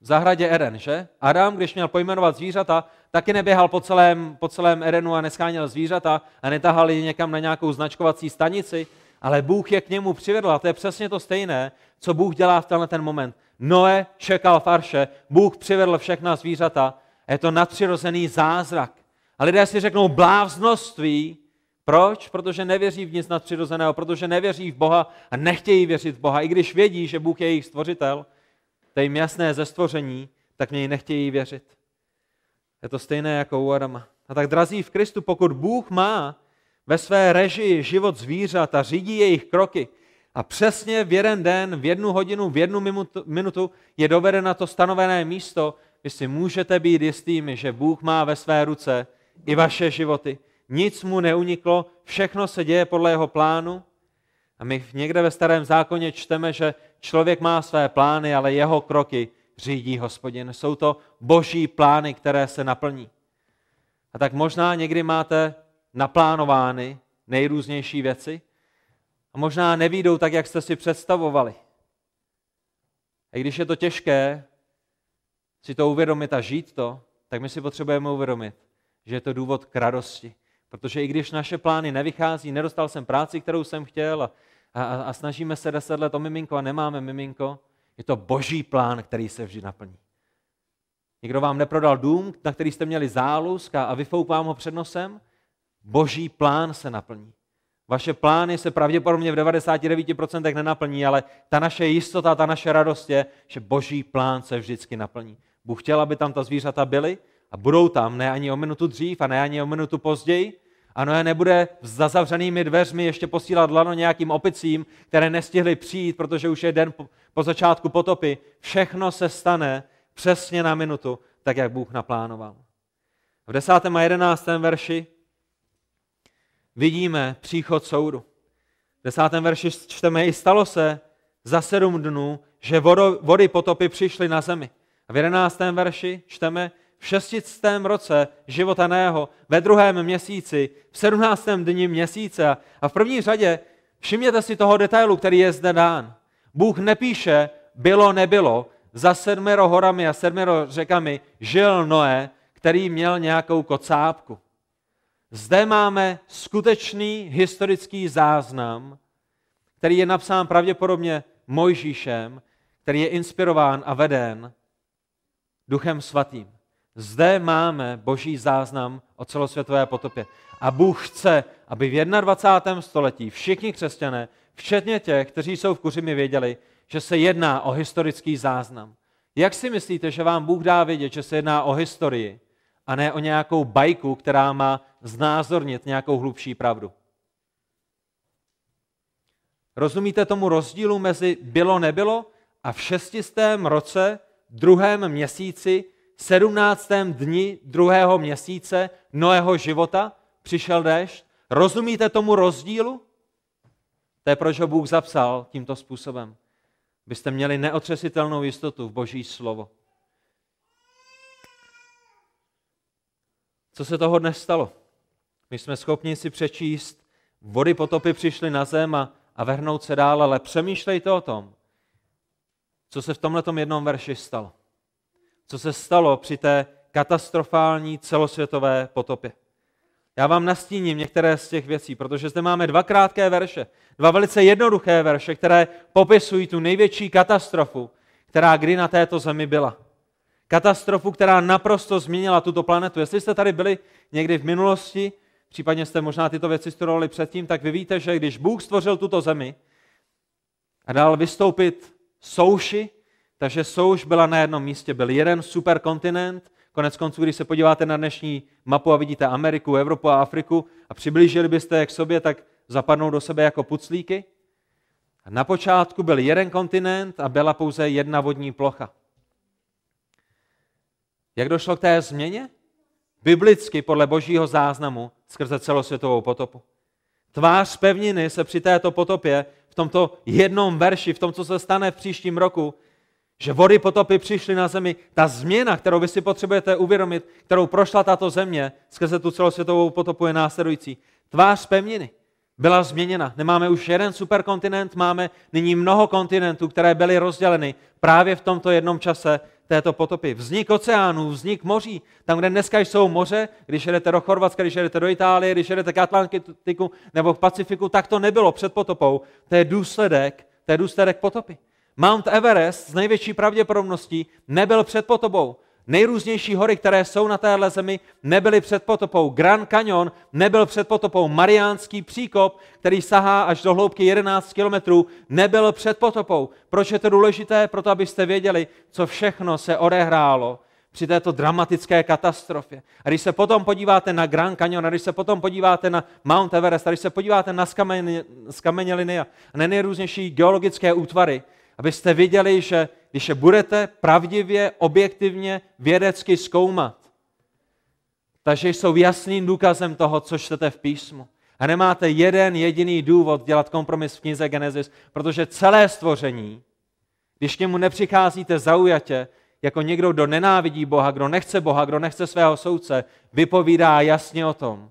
V zahradě Eden, že? Adam, když měl pojmenovat zvířata, taky neběhal po celém, po celém Edenu a neskáněl zvířata a netahal je někam na nějakou značkovací stanici, ale Bůh je k němu přivedl a to je přesně to stejné, co Bůh dělá v tenhle ten moment. Noé čekal farše, Bůh přivedl všechna zvířata je to nadpřirozený zázrak. A lidé si řeknou bláznoství. Proč? Protože nevěří v nic nadpřirozeného, protože nevěří v Boha a nechtějí věřit v Boha, i když vědí, že Bůh je jejich stvořitel to jim jasné ze stvoření, tak něj nechtějí věřit. Je to stejné jako u Adama. A tak drazí v Kristu, pokud Bůh má ve své režii život zvířat a řídí jejich kroky a přesně v jeden den, v jednu hodinu, v jednu minutu je doveden na to stanovené místo, vy si můžete být jistými, že Bůh má ve své ruce i vaše životy. Nic mu neuniklo, všechno se děje podle jeho plánu. A my někde ve starém zákoně čteme, že Člověk má své plány, ale jeho kroky řídí hospodin. Jsou to boží plány, které se naplní. A tak možná někdy máte naplánovány nejrůznější věci a možná nevídou tak, jak jste si představovali. A když je to těžké si to uvědomit a žít to, tak my si potřebujeme uvědomit, že je to důvod k radosti. Protože i když naše plány nevychází, nedostal jsem práci, kterou jsem chtěl a a, a, a snažíme se deset let o miminko a nemáme miminko, je to boží plán, který se vždy naplní. Někdo vám neprodal dům, na který jste měli zálusk a, a vyfouk vám ho před nosem, boží plán se naplní. Vaše plány se pravděpodobně v 99% nenaplní, ale ta naše jistota, ta naše radost je, že boží plán se vždycky naplní. Bůh chtěl, aby tam ta zvířata byly a budou tam, ne ani o minutu dřív a ne ani o minutu později. A Noé nebude za zavřenými dveřmi ještě posílat lano nějakým opicím, které nestihly přijít, protože už je den po, začátku potopy. Všechno se stane přesně na minutu, tak jak Bůh naplánoval. V 10. a 11. verši vidíme příchod soudu. V desátém verši čteme, i stalo se za sedm dnů, že vody potopy přišly na zemi. A v jedenáctém verši čteme, v šestistém roce života Ného, ve druhém měsíci, v sedmnáctém dni měsíce. A v první řadě všimněte si toho detailu, který je zde dán. Bůh nepíše, bylo, nebylo, za sedmero horami a sedmero řekami žil Noé, který měl nějakou kocápku. Zde máme skutečný historický záznam, který je napsán pravděpodobně Mojžíšem, který je inspirován a veden Duchem Svatým. Zde máme boží záznam o celosvětové potopě. A Bůh chce, aby v 21. století všichni křesťané, včetně těch, kteří jsou v Kuřimi, věděli, že se jedná o historický záznam. Jak si myslíte, že vám Bůh dá vědět, že se jedná o historii a ne o nějakou bajku, která má znázornit nějakou hlubší pravdu? Rozumíte tomu rozdílu mezi bylo, nebylo a v šestistém roce, druhém měsíci, sedmnáctém dni druhého měsíce Noého života přišel déšť? Rozumíte tomu rozdílu? To je, proč ho Bůh zapsal tímto způsobem. Byste měli neotřesitelnou jistotu v Boží slovo. Co se toho dnes stalo? My jsme schopni si přečíst, vody potopy přišly na zem a, a vrhnout se dál, ale přemýšlejte o tom, co se v tomhle jednom verši stalo. Co se stalo při té katastrofální celosvětové potopě. Já vám nastíním některé z těch věcí, protože zde máme dva krátké verše, dva velice jednoduché verše, které popisují tu největší katastrofu, která kdy na této zemi byla. Katastrofu, která naprosto změnila tuto planetu. Jestli jste tady byli někdy v minulosti, případně jste možná tyto věci studovali předtím, tak vy víte, že když Bůh stvořil tuto zemi a dal vystoupit souši, takže souš byla na jednom místě, byl jeden superkontinent, konec konců, když se podíváte na dnešní mapu a vidíte Ameriku, Evropu a Afriku a přiblížili byste je k sobě, tak zapadnou do sebe jako puclíky. A na počátku byl jeden kontinent a byla pouze jedna vodní plocha. Jak došlo k té změně? Biblicky podle božího záznamu skrze celosvětovou potopu. Tvář pevniny se při této potopě, v tomto jednom verši, v tom, co se stane v příštím roku, že vody potopy přišly na zemi, ta změna, kterou vy si potřebujete uvědomit, kterou prošla tato země skrze tu celosvětovou potopu je následující. Tvář pevniny byla změněna. Nemáme už jeden superkontinent, máme nyní mnoho kontinentů, které byly rozděleny právě v tomto jednom čase této potopy. Vznik oceánů, vznik moří. Tam, kde dneska jsou moře, když jedete do Chorvatska, když jedete do Itálie, když jedete k Atlantiku nebo k Pacifiku, tak to nebylo před potopou. To je důsledek, to je důsledek potopy. Mount Everest z největší pravděpodobností nebyl před potopou. Nejrůznější hory, které jsou na téhle zemi, nebyly před potopou. Grand Canyon nebyl před potopou. Mariánský příkop, který sahá až do hloubky 11 kilometrů, nebyl před potopou. Proč je to důležité? Proto, abyste věděli, co všechno se odehrálo při této dramatické katastrofě. A když se potom podíváte na Grand Canyon, a když se potom podíváte na Mount Everest, a když se podíváte na skameněliny a na nejrůznější geologické útvary, abyste viděli, že když je budete pravdivě, objektivně, vědecky zkoumat, takže jsou jasným důkazem toho, co čtete v písmu. A nemáte jeden jediný důvod dělat kompromis v knize Genesis, protože celé stvoření, když k němu nepřicházíte zaujatě, jako někdo, kdo nenávidí Boha, kdo nechce Boha, kdo nechce svého soudce, vypovídá jasně o tom.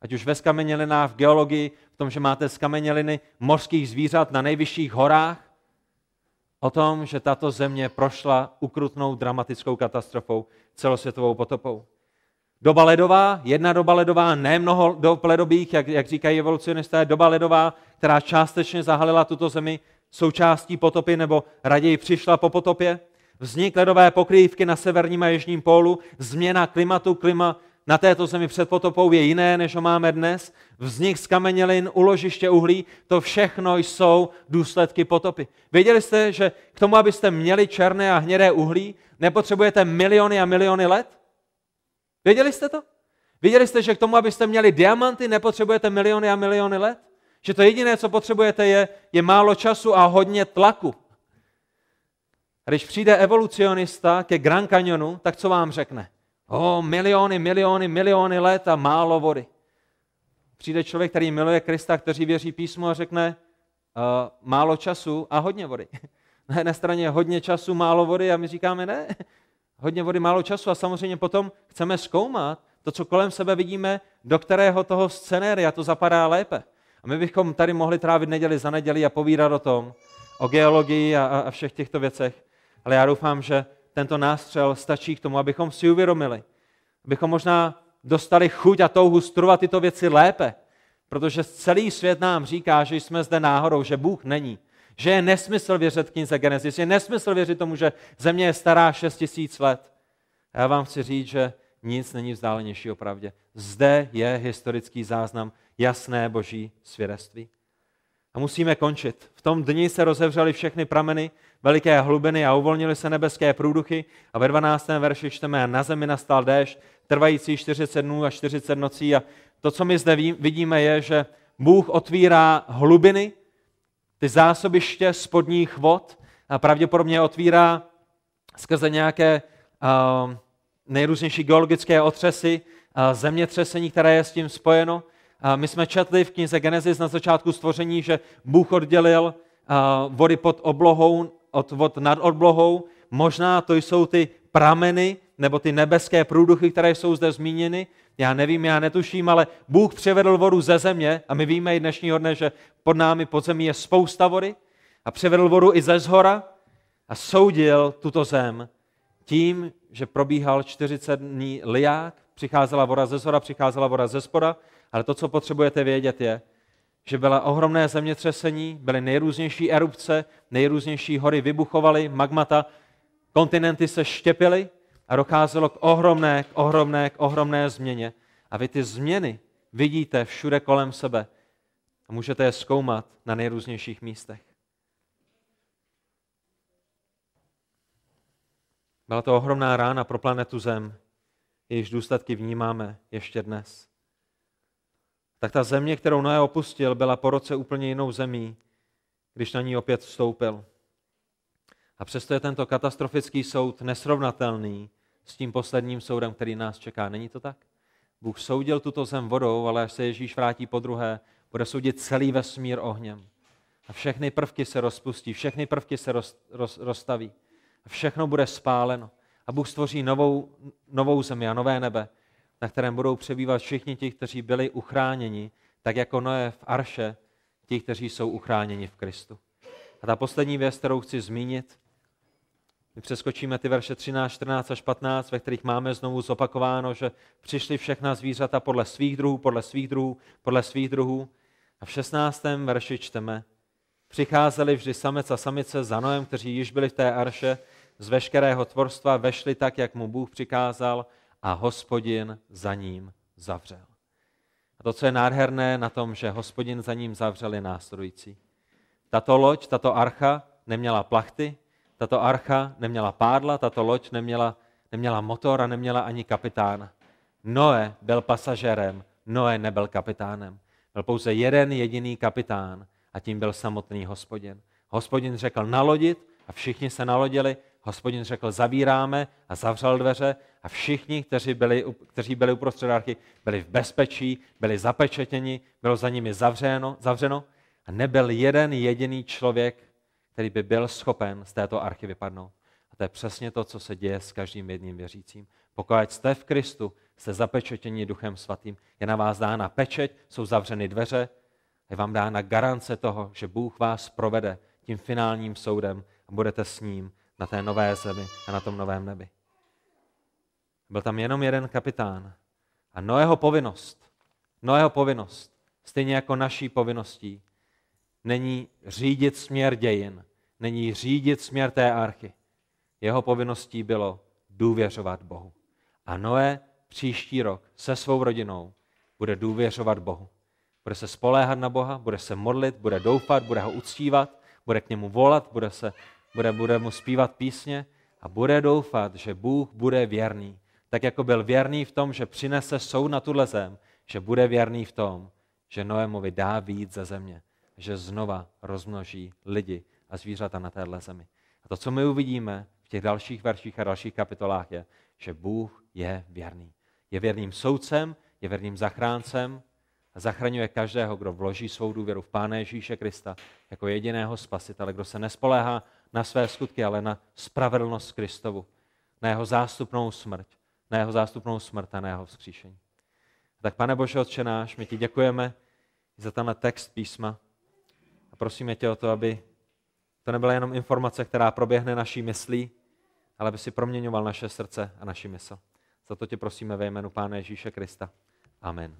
Ať už ve skamenělinách, v geologii, v tom, že máte skameněliny mořských zvířat na nejvyšších horách, o tom, že tato země prošla ukrutnou dramatickou katastrofou, celosvětovou potopou. Doba ledová, jedna doba ledová, ne mnoho dob ledových, jak, jak říkají evolucionisté, doba ledová, která částečně zahalila tuto zemi součástí potopy, nebo raději přišla po potopě. Vznik ledové pokrývky na severním a jižním pólu, změna klimatu, klima na této zemi před potopou je jiné, než ho máme dnes. Vznik z kamenělin, uložiště uhlí, to všechno jsou důsledky potopy. Věděli jste, že k tomu, abyste měli černé a hnědé uhlí, nepotřebujete miliony a miliony let? Věděli jste to? Věděli jste, že k tomu, abyste měli diamanty, nepotřebujete miliony a miliony let? Že to jediné, co potřebujete, je, je málo času a hodně tlaku. A když přijde evolucionista ke Grand Canyonu, tak co vám řekne? O, miliony, miliony, miliony let a málo vody. Přijde člověk, který miluje Krista, který věří písmu a řekne uh, málo času a hodně vody. [laughs] Na jedné straně hodně času, málo vody a my říkáme ne, hodně vody, málo času a samozřejmě potom chceme zkoumat to, co kolem sebe vidíme, do kterého toho scenéria to zapadá lépe. A my bychom tady mohli trávit neděli za neděli a povídat o tom, o geologii a, a všech těchto věcech. Ale já doufám, že tento nástřel stačí k tomu, abychom si uvědomili, abychom možná dostali chuť a touhu studovat tyto věci lépe, protože celý svět nám říká, že jsme zde náhodou, že Bůh není, že je nesmysl věřit knize Genesis, je nesmysl věřit tomu, že země je stará 6 tisíc let. A já vám chci říct, že nic není vzdálenější o pravdě. Zde je historický záznam, jasné boží svědectví. A musíme končit. V tom dni se rozevřely všechny prameny, veliké hlubiny a uvolnily se nebeské průduchy a ve 12. verši čteme na zemi nastal déšť, trvající 40 dnů a 40 nocí a to, co my zde vidíme, je, že Bůh otvírá hlubiny, ty zásobiště spodních vod a pravděpodobně otvírá skrze nějaké uh, nejrůznější geologické otřesy, uh, zemětřesení, které je s tím spojeno. Uh, my jsme četli v knize Genesis na začátku stvoření, že Bůh oddělil uh, vody pod oblohou od nad oblohou. Možná to jsou ty prameny nebo ty nebeské průduchy, které jsou zde zmíněny. Já nevím, já netuším, ale Bůh převedl vodu ze země a my víme i dnešního dne, že pod námi pod zemí je spousta vody a převedl vodu i ze zhora a soudil tuto zem tím, že probíhal 40 dní liák, přicházela voda ze zhora, přicházela voda ze spoda, ale to, co potřebujete vědět, je, že byla ohromné zemětřesení, byly nejrůznější erupce, nejrůznější hory vybuchovaly, magmata, kontinenty se štěpily a docházelo k ohromné, k ohromné, k ohromné změně. A vy ty změny vidíte všude kolem sebe a můžete je zkoumat na nejrůznějších místech. Byla to ohromná rána pro planetu Zem, jejíž důsledky vnímáme ještě dnes. Tak ta země, kterou Noé opustil, byla po roce úplně jinou zemí, když na ní opět vstoupil. A přesto je tento katastrofický soud nesrovnatelný s tím posledním soudem, který nás čeká. Není to tak? Bůh soudil tuto zem vodou, ale až se Ježíš vrátí po druhé, bude soudit celý vesmír ohněm. A všechny prvky se rozpustí, všechny prvky se roz, roz, rozstaví. A všechno bude spáleno. A Bůh stvoří novou, novou zemi a nové nebe, na kterém budou přebývat všichni ti, kteří byli uchráněni, tak jako Noé v Arše, ti, kteří jsou uchráněni v Kristu. A ta poslední věc, kterou chci zmínit, my přeskočíme ty verše 13, 14 až 15, ve kterých máme znovu zopakováno, že přišly všechna zvířata podle svých druhů, podle svých druhů, podle svých druhů. A v 16. verši čteme, přicházeli vždy samec a samice za Noem, kteří již byli v té arše, z veškerého tvorstva vešli tak, jak mu Bůh přikázal a hospodin za ním zavřel. A to, co je nádherné na tom, že hospodin za ním zavřel, je následující. Tato loď, tato archa neměla plachty, tato archa neměla pádla, tato loď neměla, neměla motor a neměla ani kapitána. Noé byl pasažérem, Noé nebyl kapitánem. Byl pouze jeden jediný kapitán a tím byl samotný hospodin. Hospodin řekl nalodit a všichni se nalodili. Hospodin řekl zavíráme a zavřel dveře a všichni, kteří byli, kteří byli uprostřed archy, byli v bezpečí, byli zapečetěni, bylo za nimi zavřeno, zavřeno a nebyl jeden jediný člověk, který by byl schopen z této archy vypadnout. A to je přesně to, co se děje s každým jedním věřícím. Pokud jste v Kristu, jste zapečetěni Duchem Svatým, je na vás dána pečeť, jsou zavřeny dveře, je vám dána garance toho, že Bůh vás provede tím finálním soudem a budete s ním na té nové zemi a na tom novém nebi. Byl tam jenom jeden kapitán. A Noého povinnost, Noého povinnost, stejně jako naší povinností, není řídit směr dějin, není řídit směr té archy. Jeho povinností bylo důvěřovat Bohu. A Noé příští rok se svou rodinou bude důvěřovat Bohu. Bude se spoléhat na Boha, bude se modlit, bude doufat, bude ho uctívat, bude k němu volat, bude, se, bude, bude mu zpívat písně a bude doufat, že Bůh bude věrný. Tak jako byl věrný v tom, že přinese soud na tuhle zem, že bude věrný v tom, že Noémovi dá víc ze země, že znova rozmnoží lidi a zvířata na téhle zemi. A to, co my uvidíme v těch dalších verších a dalších kapitolách, je, že Bůh je věrný. Je věrným soudcem, je věrným zachráncem a zachraňuje každého, kdo vloží svou důvěru v Pána Ježíše Krista jako jediného spasitele, kdo se nespoléhá na své skutky, ale na spravedlnost Kristovu, na jeho zástupnou smrt, na jeho zástupnou smrt a na jeho vzkříšení. Tak pane Bože, Otče náš, my ti děkujeme za tenhle text písma a prosíme tě o to, aby to nebyla jenom informace, která proběhne naší myslí, ale aby si proměňoval naše srdce a naši mysl. Za to tě prosíme ve jménu Pána Ježíše Krista. Amen.